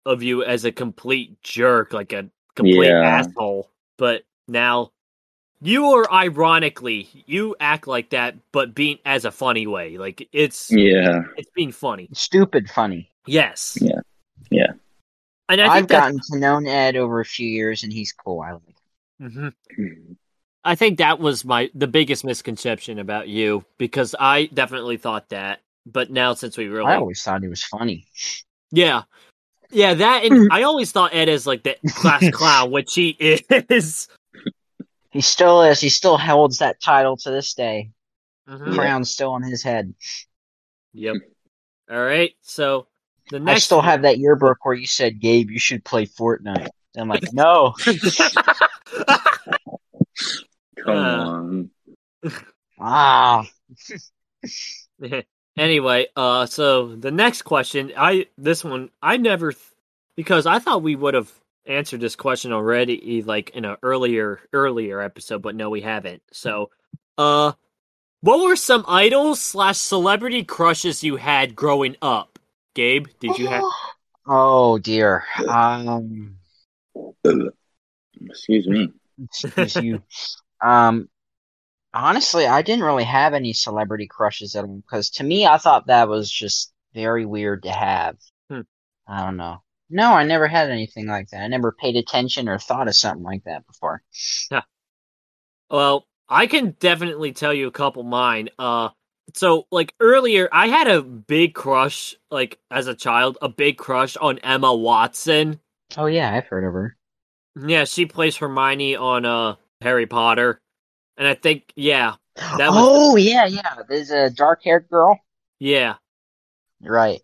Speaker 1: of you as a complete jerk, like a complete
Speaker 3: Yeah.
Speaker 1: asshole. But now you are ironically you act like that, but being as a funny way. Like it's
Speaker 3: Yeah.
Speaker 1: it's being funny.
Speaker 2: Stupid funny.
Speaker 1: Yes.
Speaker 3: Yeah. Yeah.
Speaker 1: And I
Speaker 2: I've gotten to know Ed over a few years, and he's cool. I like. him.
Speaker 1: Mhm. I think that was my the biggest misconception about you because I definitely thought that. But now since we really
Speaker 2: I always thought he was funny.
Speaker 1: Yeah. Yeah, that and I always thought Ed is like the class clown, which he is.
Speaker 2: He still is. He still holds that title to this day.
Speaker 1: Mhm.
Speaker 2: Crown's still on his head.
Speaker 1: Yep. All right. So the next I
Speaker 2: still have that yearbook where you said, "Gabe, you should play Fortnite." I'm like, no.
Speaker 3: Come
Speaker 1: Uh.
Speaker 3: on.
Speaker 2: Ah,
Speaker 1: anyway, uh so the next question, I this one I never th- because I thought we would have answered this question already like in an earlier earlier episode, but no we haven't. So, uh what were some idols slash celebrity crushes you had growing up? Gabe, did you have
Speaker 2: Oh dear. Um,
Speaker 3: Excuse me.
Speaker 2: excuse you. Um, honestly, I didn't really have any celebrity crushes at all because to me, I thought that was just very weird to have.
Speaker 1: Hmm.
Speaker 2: I don't know. No, I never had anything like that. I never paid attention or thought of something like that before. Yeah.
Speaker 1: Well, I can definitely tell you a couple mine. Uh so like earlier I had a big crush like as a child, a big crush on Emma Watson.
Speaker 2: Oh yeah, I've heard of her.
Speaker 1: Yeah, she plays Hermione on uh Harry Potter. And I think yeah, That was-
Speaker 2: oh yeah, yeah. There's a dark-haired girl.
Speaker 1: yeah.
Speaker 2: Right.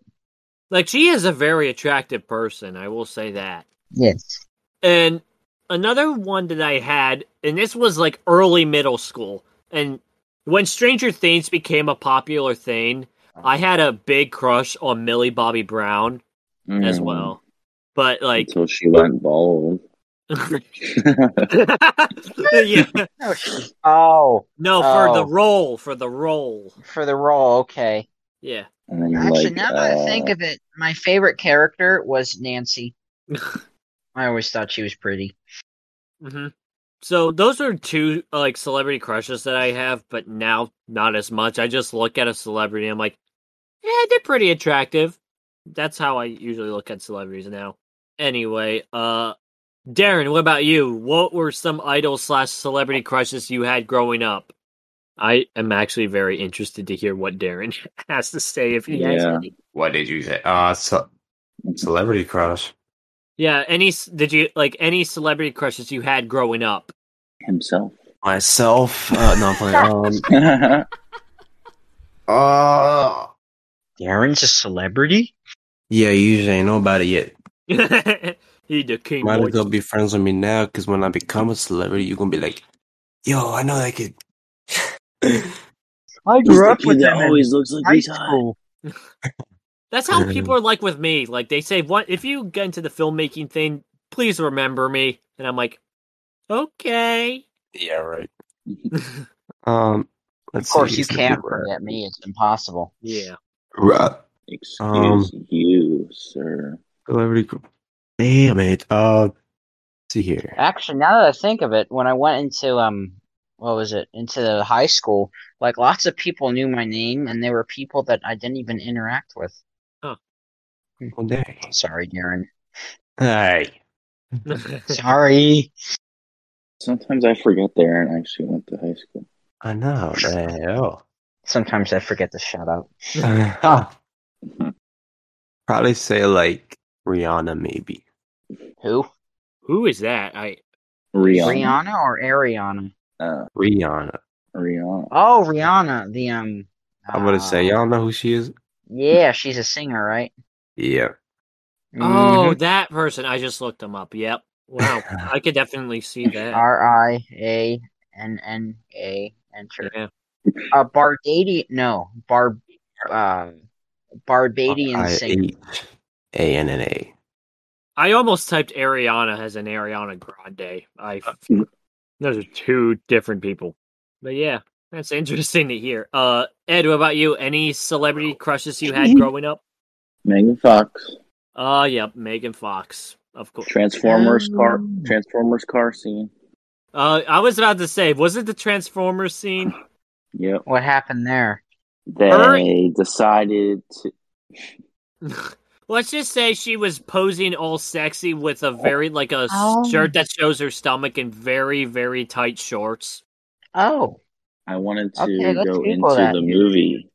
Speaker 1: Like she is a very attractive person, I will say that.
Speaker 2: Yes.
Speaker 1: And another one that I had, and this was like early middle school, and when Stranger Things became a popular thing, I had a big crush on Millie Bobby Brown as
Speaker 3: Mm,
Speaker 1: well. But like,
Speaker 3: Until she went bald.
Speaker 1: Yeah,
Speaker 2: Oh, oh,
Speaker 1: no, for the
Speaker 2: Oh.
Speaker 1: role, for the role,
Speaker 2: for the role. Okay.
Speaker 1: yeah.
Speaker 2: Actually,
Speaker 3: like,
Speaker 2: now that I think
Speaker 3: uh,
Speaker 2: of it, my favorite character was Nancy. I always thought she was pretty.
Speaker 1: hmm So those are two uh, like celebrity crushes that I have, but now not as much. I just look at a celebrity, I'm like, yeah, they're pretty attractive. That's how I usually look at celebrities now. Anyway, uh, Darren, what about you? What were some idol slash celebrity crushes you had growing up? I am actually very interested to hear what Darren has to say if he has any.
Speaker 4: What did you say? Uh, ce- celebrity crush.
Speaker 1: Yeah, any s- did you like any celebrity crushes you had growing up?
Speaker 3: himself.
Speaker 4: Myself. Uh, no, I'm playing. Um, uh,
Speaker 2: Darren's a celebrity?
Speaker 4: yeah, you usually ain't know about it yet.
Speaker 1: he the king.
Speaker 4: Might as well be friends with me now, because when I become a celebrity, you're gonna be like, "Yo, I know that kid."
Speaker 2: I
Speaker 3: He's the kid that always looks like he's high.
Speaker 1: That's how people are like with me. Like they say, "What if you get into the filmmaking thing? Please remember me." And I'm like, "Okay."
Speaker 4: yeah, right. Um, let's
Speaker 2: Of course,
Speaker 4: see,
Speaker 2: you can't
Speaker 4: looking
Speaker 2: forget me. It's impossible.
Speaker 1: Yeah.
Speaker 4: right.
Speaker 3: Excuse
Speaker 4: Um,
Speaker 3: you, sir.
Speaker 4: Celebrity. Cr- Damn it. Uh, let's see here.
Speaker 2: Actually, now that I think of it, when I went into um, what was it? Into the high school, like lots of people knew my name, and there were people that I didn't even interact with.
Speaker 4: Oh, dang.
Speaker 2: Sorry, Darren.
Speaker 4: Hey.
Speaker 2: Sorry.
Speaker 3: Sometimes I forget Darren actually went to high school.
Speaker 4: I know. The hell.
Speaker 2: Sometimes I forget to shut up.
Speaker 4: Probably say like Rihanna, maybe.
Speaker 2: Who?
Speaker 1: Who is that? I
Speaker 3: Rihanna.
Speaker 2: Rihanna or Ariana?
Speaker 3: Uh,
Speaker 4: Rihanna.
Speaker 3: Rihanna.
Speaker 2: Oh, Rihanna. The um.
Speaker 4: I'm gonna say,
Speaker 2: uh,
Speaker 4: y'all know who she is?
Speaker 2: Yeah, she's a singer, right?
Speaker 4: Yeah.
Speaker 1: Oh, that person. I just looked them up. Yep. Wow. I could definitely see that.
Speaker 2: R I A N N A. Enter.
Speaker 1: Yeah.
Speaker 2: Uh, Bardadi. No, Bar. Uh, Barbadian singer.
Speaker 4: H A N N A.
Speaker 1: I almost typed Ariana as an Ariana Grande. I those are two different people. But yeah, that's interesting to hear. Uh Ed, what about you? Any celebrity crushes you had growing up?
Speaker 3: Megan Fox,
Speaker 1: Uh yep, Megan Fox, of course.
Speaker 3: Transformers car,
Speaker 2: Um.
Speaker 3: Transformers car scene.
Speaker 1: Uh I was about to say, was it the Transformers scene?
Speaker 3: Yep.
Speaker 2: What happened there?
Speaker 3: They
Speaker 1: Her-
Speaker 3: decided to.
Speaker 1: Let's just say she was posing all sexy with a very like a
Speaker 2: Oh.
Speaker 1: shirt that shows her stomach and very very tight shorts.
Speaker 2: Oh,
Speaker 3: I wanted to
Speaker 2: Okay,
Speaker 3: go into
Speaker 2: that.
Speaker 3: the movie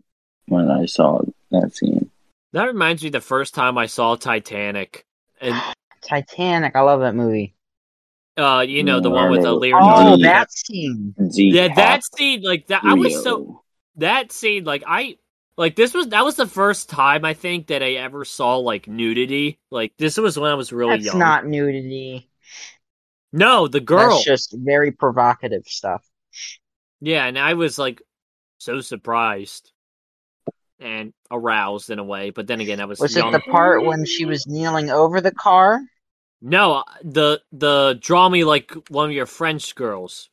Speaker 3: when I saw that scene.
Speaker 1: That reminds me the first time I saw Titanic. And
Speaker 2: Titanic. I love that movie.
Speaker 1: uh you know the one with the
Speaker 3: Leonardo.
Speaker 1: Leonardo.
Speaker 2: Oh, that scene.
Speaker 1: Yeah, that scene, like that, I was so that scene, like I, like this was that was the first time I think that I ever saw like nudity. Like this was when I was really
Speaker 2: That's
Speaker 1: young.
Speaker 2: not nudity.
Speaker 1: no, the girl.
Speaker 2: That's just very provocative stuff.
Speaker 1: Yeah, and I was like so surprised and aroused in a way. But then again, I was,
Speaker 2: Was
Speaker 1: young.
Speaker 2: it the part when she was kneeling over the car?
Speaker 1: no the the draw me like one of your French girls.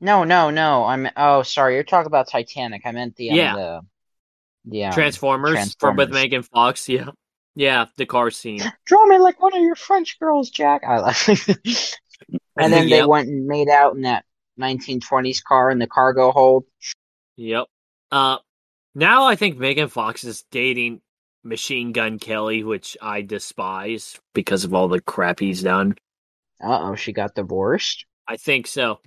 Speaker 2: No, no, no. I'm. Oh, sorry. You're talking about Titanic. I meant the. Um,
Speaker 1: Yeah.
Speaker 2: The, the
Speaker 1: Transformers, from with Megan Fox. Yeah, yeah, the car scene.
Speaker 2: Draw me like one of your French girls, Jack. I like. and then they
Speaker 1: Yep.
Speaker 2: went and made out in that 1920s car in the cargo hold.
Speaker 1: Yep. Uh, now I think Megan Fox is dating Machine Gun Kelly, which I despise because of all the crap he's done.
Speaker 2: Uh oh, she got divorced.
Speaker 1: I think so.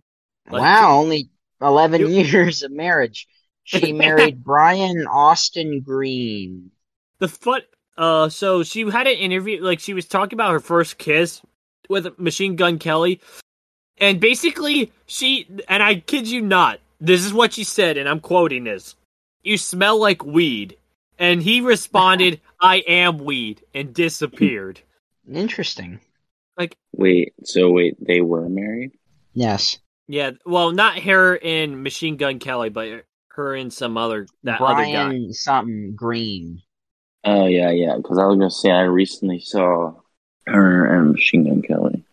Speaker 1: Like-
Speaker 2: wow, only 11
Speaker 1: You-
Speaker 2: years of marriage. She married Brian Austin Green.
Speaker 1: The foot. Uh, so she had an interview, like she was talking about her first kiss with Machine Gun Kelly, and basically she and I kid you not, this is what she said, and I'm quoting this: "You smell like weed," and he responded, "I am weed," and disappeared.
Speaker 2: Interesting.
Speaker 3: Like wait, so wait, they were married?
Speaker 2: Yes.
Speaker 1: Yeah, well, not her and Machine Gun Kelly, but her and some other that other guy.
Speaker 2: Brian something Green.
Speaker 3: Oh yeah, yeah. Because I was gonna say I recently saw her and Machine Gun Kelly.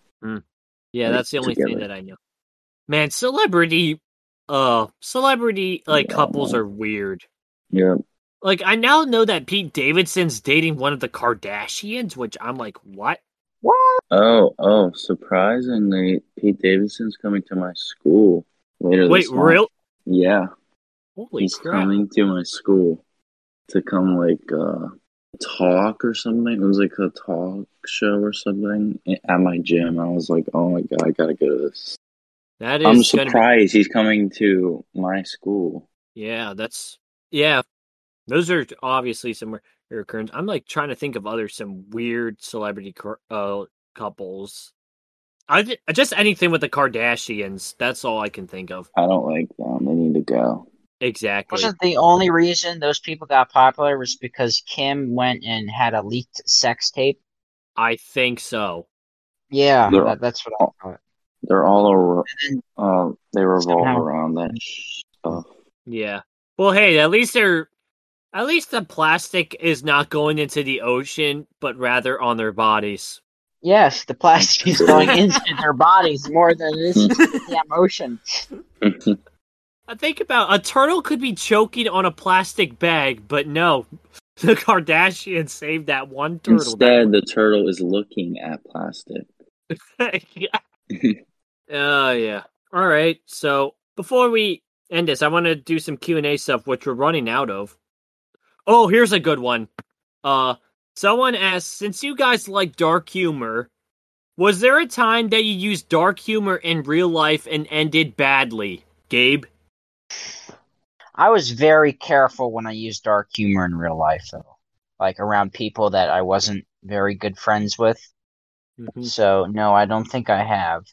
Speaker 1: Yeah, that's the only thing that I know. Man, celebrity, uh, celebrity like
Speaker 3: Yeah.
Speaker 1: couples are weird.
Speaker 3: Yep.
Speaker 1: Like I now know that Pete Davidson's dating one of the Kardashians, which I'm like, what?
Speaker 2: What?
Speaker 3: Oh, oh! Surprisingly, Pete Davidson's coming to my school later
Speaker 1: Wait,
Speaker 3: this month.
Speaker 1: real?
Speaker 3: Yeah,
Speaker 1: Holy
Speaker 3: he's
Speaker 1: crap!
Speaker 3: coming to my school to come like uh talk or something. It was like a talk show or something at my gym. I was like, oh my god, I gotta go to this.
Speaker 1: That is
Speaker 3: I'm
Speaker 1: gonna be
Speaker 3: surprised he's coming to my school.
Speaker 1: Yeah, that's yeah. Those are obviously some rare occurrence. I'm like trying to think of other some weird celebrity uh couples. I just anything with the Kardashians. That's all I can think of.
Speaker 3: I don't like them. They need to go.
Speaker 1: Exactly.
Speaker 2: Wasn't the only reason those people got popular was because Kim went and had a leaked sex tape?
Speaker 1: I think so.
Speaker 2: Yeah,
Speaker 3: They're-
Speaker 2: that, that's what I thought.
Speaker 3: They're all over. Uh, they revolve
Speaker 2: Somehow-
Speaker 3: around that stuff.
Speaker 1: Yeah. Well, hey, at least they're at least the plastic is not going into the ocean, but rather on their bodies.
Speaker 2: Yes, the plastic is going into their bodies more than it is into the ocean.
Speaker 1: I think about a turtle could be choking on a plastic bag, but no, the Kardashians saved that one turtle.
Speaker 3: Instead, the turtle is looking at plastic.
Speaker 1: yeah. Oh yeah. All right. So before we end this, I want to do some Q and A stuff, which we're running out of. Oh, here's a good one. Uh, someone asked, since you guys like dark humor, was there a time that you used dark humor in real life and ended badly, Gabe?
Speaker 2: I was very careful when I used dark humor in real life, though. Like around people that I wasn't very good friends with.
Speaker 1: Mhm.
Speaker 2: So, no, I don't think I have.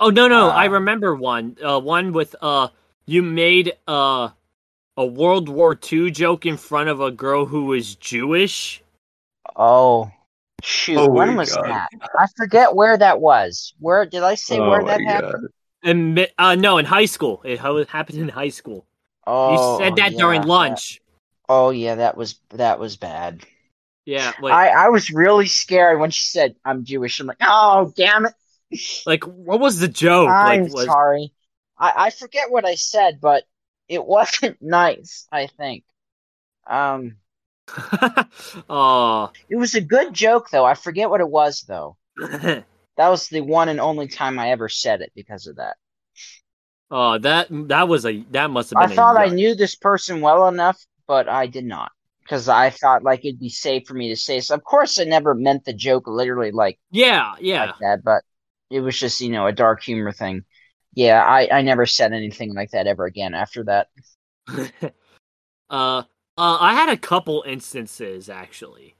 Speaker 1: Oh no, no, I
Speaker 2: Uh,
Speaker 1: remember one. Uh, one with uh, you made uh, a World War II joke in front of a girl who was Jewish.
Speaker 2: Oh, shoot!
Speaker 4: Oh
Speaker 2: when was
Speaker 4: God.
Speaker 2: that? I forget where that was. Where did I say
Speaker 4: Oh
Speaker 2: where
Speaker 4: my
Speaker 2: that
Speaker 4: God.
Speaker 2: happened?
Speaker 1: Mi- uh, no, in high school. It happened in high school.
Speaker 2: Oh,
Speaker 1: you said that
Speaker 2: yeah,
Speaker 1: during
Speaker 2: that-
Speaker 1: lunch.
Speaker 2: Oh yeah, that was that was bad.
Speaker 1: Yeah, like
Speaker 2: I I was really scared when she said I'm Jewish. I'm like, oh damn it!
Speaker 1: like what was the joke?
Speaker 2: I'm
Speaker 1: like was
Speaker 2: sorry. I I forget what I said, but it wasn't nice. I think. Um,
Speaker 1: oh
Speaker 2: it was a good joke though. I forget what it was though. That was the one and only time I ever said it because of that.
Speaker 1: oh that that was a that must have been.
Speaker 2: I
Speaker 1: thought
Speaker 2: I knew this person well enough, but I did not. Because I thought like it'd be safe for me to say so. Of course, I never meant the joke literally like
Speaker 1: Yeah, yeah.
Speaker 2: like that, but it was just you know a dark humor thing. Yeah, I I never said anything like that ever again after that.
Speaker 1: uh, uh, I had a couple instances actually.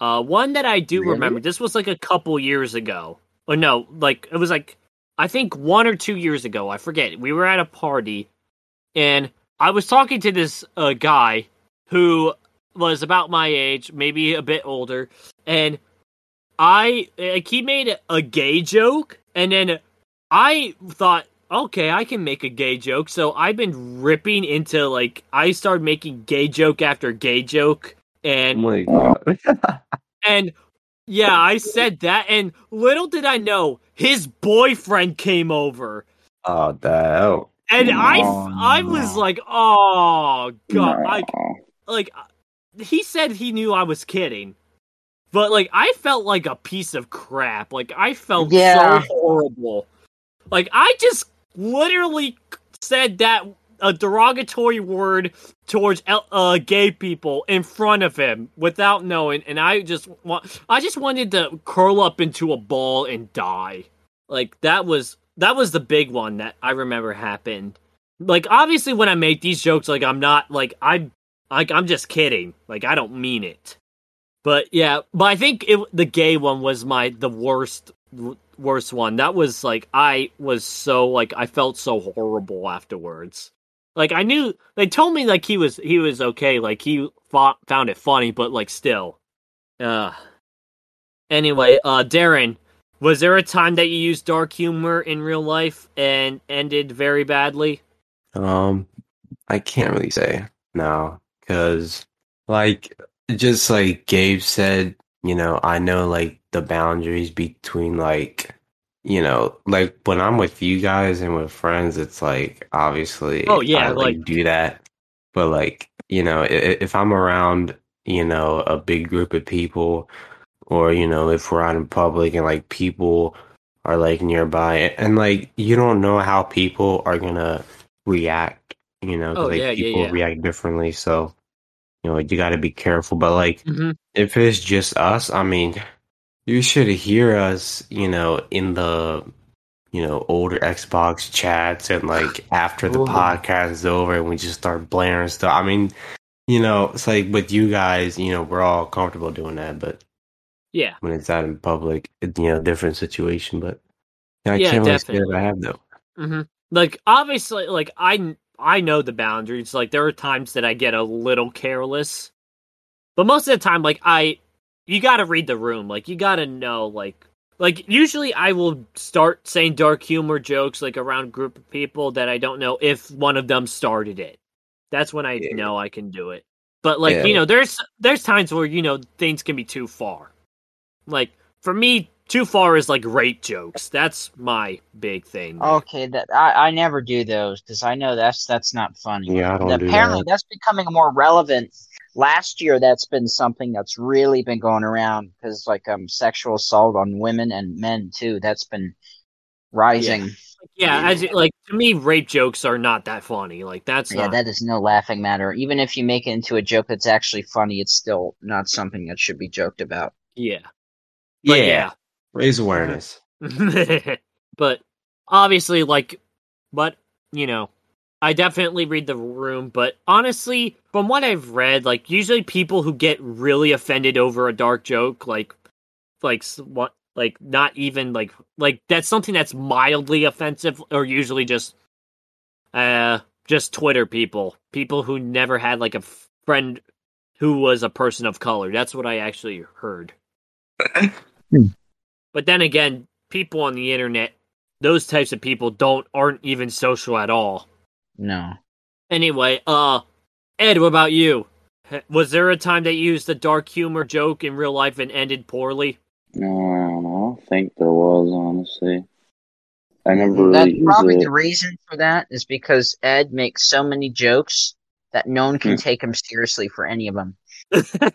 Speaker 1: Uh, one that I do
Speaker 2: Really?
Speaker 1: remember. This was like a couple years ago. Or no, like it was like I think one or two years ago. I forget. We were at a party, and I was talking to this uh, guy who was about my age, maybe a bit older, and I like he made a, gay joke, and then I thought, okay, I can make a gay joke. So I've been ripping into like I started making gay joke after gay joke,
Speaker 4: Oh
Speaker 1: and
Speaker 4: my God.
Speaker 1: and yeah, I said that, and little did I know his boyfriend came over,
Speaker 4: oh, that.
Speaker 1: and I
Speaker 3: Oh,
Speaker 1: I was
Speaker 3: no.
Speaker 1: like, oh god, I like he said he knew I was kidding. But like I felt like a piece of crap. Like I felt
Speaker 2: Yeah.
Speaker 1: so horrible. Like I just literally said that a derogatory word towards uh, gay people in front of him without knowing and I just want I just wanted to curl up into a ball and die. Like that was that was the big one that I remember happened. Like obviously when I make these jokes like I'm not like I like I'm just kidding. Like I don't mean it. But yeah, but I think it, the gay one was my the worst worst one. That was like I was so like I felt so horrible afterwards. Like I knew they told me like he was he was okay, like he fought, found it funny, but like still. Uh Anyway, uh Darren, was there a time that you used dark humor in real life and ended very badly?
Speaker 4: Um, I can't really say no, because like just like Gabe said, you know, I know like the boundaries between like you know, like when I'm with you guys and with friends, it's like obviously
Speaker 1: Oh, yeah,
Speaker 4: I like,
Speaker 1: like-
Speaker 4: do that, but like you know, if, if I'm around you know a big group of people, or you know, if we're out in public and like people are like nearby, and like you don't know how people are gonna react, you know,
Speaker 1: Oh,
Speaker 4: like
Speaker 1: yeah, yeah,
Speaker 4: people
Speaker 1: yeah.
Speaker 4: react differently, so you know, you got to be careful. But like,
Speaker 1: Mm-hmm.
Speaker 4: if it's just us, I mean, you should hear us, you know, in the you know older Xbox chats and like after the
Speaker 1: Ooh.
Speaker 4: podcast is over and we just start blaring stuff. I mean, you know, it's like with you guys, you know, we're all comfortable doing that, but
Speaker 1: Yeah.
Speaker 4: when it's out in public, it, you know, different situation. But I
Speaker 1: Yeah,
Speaker 4: can't really say
Speaker 1: definitely.
Speaker 4: that I have though.
Speaker 1: hmm Like obviously, like I I know the boundaries. Like there are times that I get a little careless, but most of the time, like I, you got to read the room. Like you got to know, like like usually I will start saying dark humor jokes like around a group of people that I don't know if one of them started it. That's when I
Speaker 4: Yeah.
Speaker 1: know I can do it. But like
Speaker 4: Yeah.
Speaker 1: you know, there's there's times where you know things can be too far. Like for me, too far is like rape jokes. That's my big thing.
Speaker 2: Okay, that I, I never do those because I know that's that's not funny.
Speaker 4: Yeah, I don't
Speaker 2: And
Speaker 4: do
Speaker 2: apparently
Speaker 4: that.
Speaker 2: that's becoming more relevant. Last year, that's been something that's really been going around because like um sexual assault on women and men too. That's been rising.
Speaker 1: Yeah, as it- like to me, rape jokes are not that funny. Like that's
Speaker 2: Yeah,
Speaker 1: not.
Speaker 2: that is no laughing matter. Even if you make it into a joke that's actually funny, it's still not something that should be joked about.
Speaker 1: yeah, but yeah.
Speaker 4: raise awareness.
Speaker 1: but obviously, like, but you know, I definitely read the room. But honestly, from what I've read, like usually people who get really offended over a dark joke, like, like what, like not even like like that's something that's mildly offensive, or usually just, uh, just Twitter people, people who never had like a friend who was a person of color. That's what I actually heard.
Speaker 2: Hmm.
Speaker 1: But then again, people on the internet, those types of people don't aren't even social at all.
Speaker 2: No.
Speaker 1: Anyway, uh Ed, what about you? Was there a time that you used a dark humor joke in real life and ended poorly?
Speaker 3: No, I don't know. I don't think there was, honestly. I never
Speaker 2: That's
Speaker 3: really used
Speaker 2: probably
Speaker 3: it.
Speaker 2: the reason for that is because Ed makes so many jokes that no one can
Speaker 3: Hmm.
Speaker 2: take him seriously for any of them.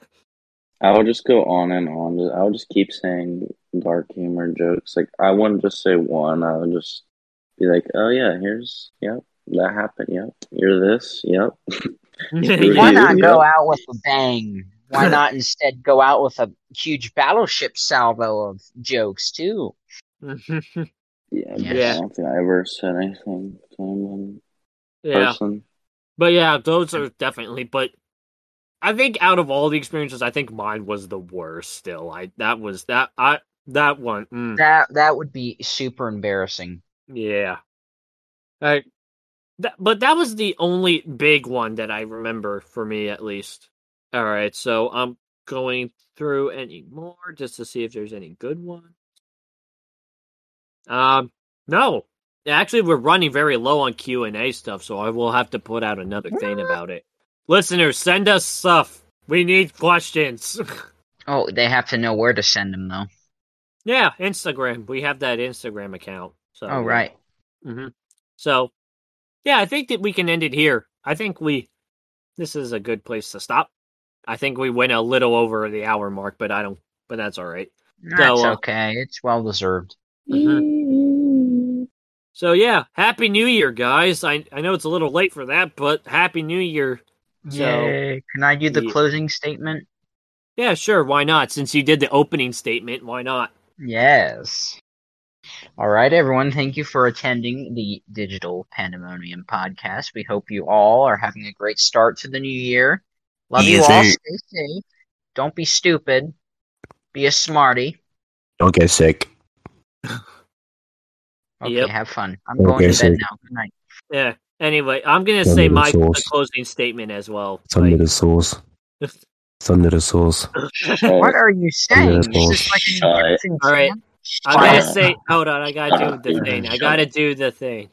Speaker 3: I would just go on and on. I would just keep saying dark humor jokes. Like I wouldn't just say one. I would just be like, "Oh yeah, here's yep, that happened. Yep, you're this. Yep."
Speaker 2: Why
Speaker 3: Yeah.
Speaker 2: not go out with a bang? Why not instead go out with a huge battleship salvo of jokes too?
Speaker 3: Yeah,
Speaker 1: Yeah.
Speaker 3: I don't think I ever said anything to him in
Speaker 1: yeah.
Speaker 3: person.
Speaker 1: But yeah, those are definitely. But I think out of all the experiences, I think mine was the worst. Still, I that was that I that one. Mm,
Speaker 2: That that would be super embarrassing.
Speaker 1: yeah, I, that, but that was the only big one that I remember for me, at least. All right, so I'm going through any more just to see if there's any good ones. Um, no, actually, we're running very low on Q and A stuff, so I will have to put out another thing about it. Listeners, send us stuff. We need questions.
Speaker 2: Oh, they have to know where to send them though.
Speaker 1: yeah, Instagram. We have that Instagram account. So
Speaker 2: Oh right.
Speaker 1: hmm So, yeah, I think that we can end it here. I think we. This is a good place to stop. I think we went a little over the hour mark, but I don't. But that's all right.
Speaker 2: That's
Speaker 1: uh,
Speaker 2: okay. It's well deserved.
Speaker 1: So yeah, happy New Year, guys. I I know it's a little late for that, but happy New Year. So-
Speaker 2: Yay. Can I do the
Speaker 1: Yeah.
Speaker 2: closing statement?
Speaker 1: Yeah, sure. Why not? Since you did the opening statement, why not?
Speaker 2: Yes. All right, everyone. Thank you for attending the Digital Pandemonium podcast. We hope you all are having a great start to the new year. Love you
Speaker 4: Yes,
Speaker 2: all. Stay safe. Don't be stupid. Be a smarty.
Speaker 4: Don't get sick.
Speaker 2: Okay,
Speaker 1: Yep.
Speaker 2: have fun. I'm
Speaker 4: Okay,
Speaker 2: going to bed
Speaker 4: sir.
Speaker 2: now. Good night.
Speaker 1: Yeah. Anyway, I'm gonna say my
Speaker 4: sauce.
Speaker 1: closing statement as well.
Speaker 4: It's under
Speaker 1: Like-
Speaker 4: the sauce. It's under the sauce.
Speaker 2: What are you saying? Is like an
Speaker 1: All right.
Speaker 2: Sam?
Speaker 1: I'm gonna say, hold on, I gotta do the thing. I gotta do the thing.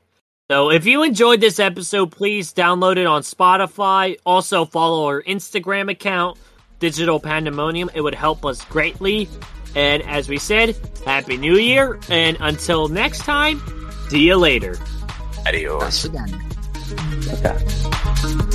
Speaker 1: So, if you enjoyed this episode, please download it on Spotify. Also, follow our Instagram account, Digital Pandemonium. It would help us greatly. And as we said, Happy New Year. And until next time, see you later.
Speaker 4: Adios.
Speaker 3: Okay.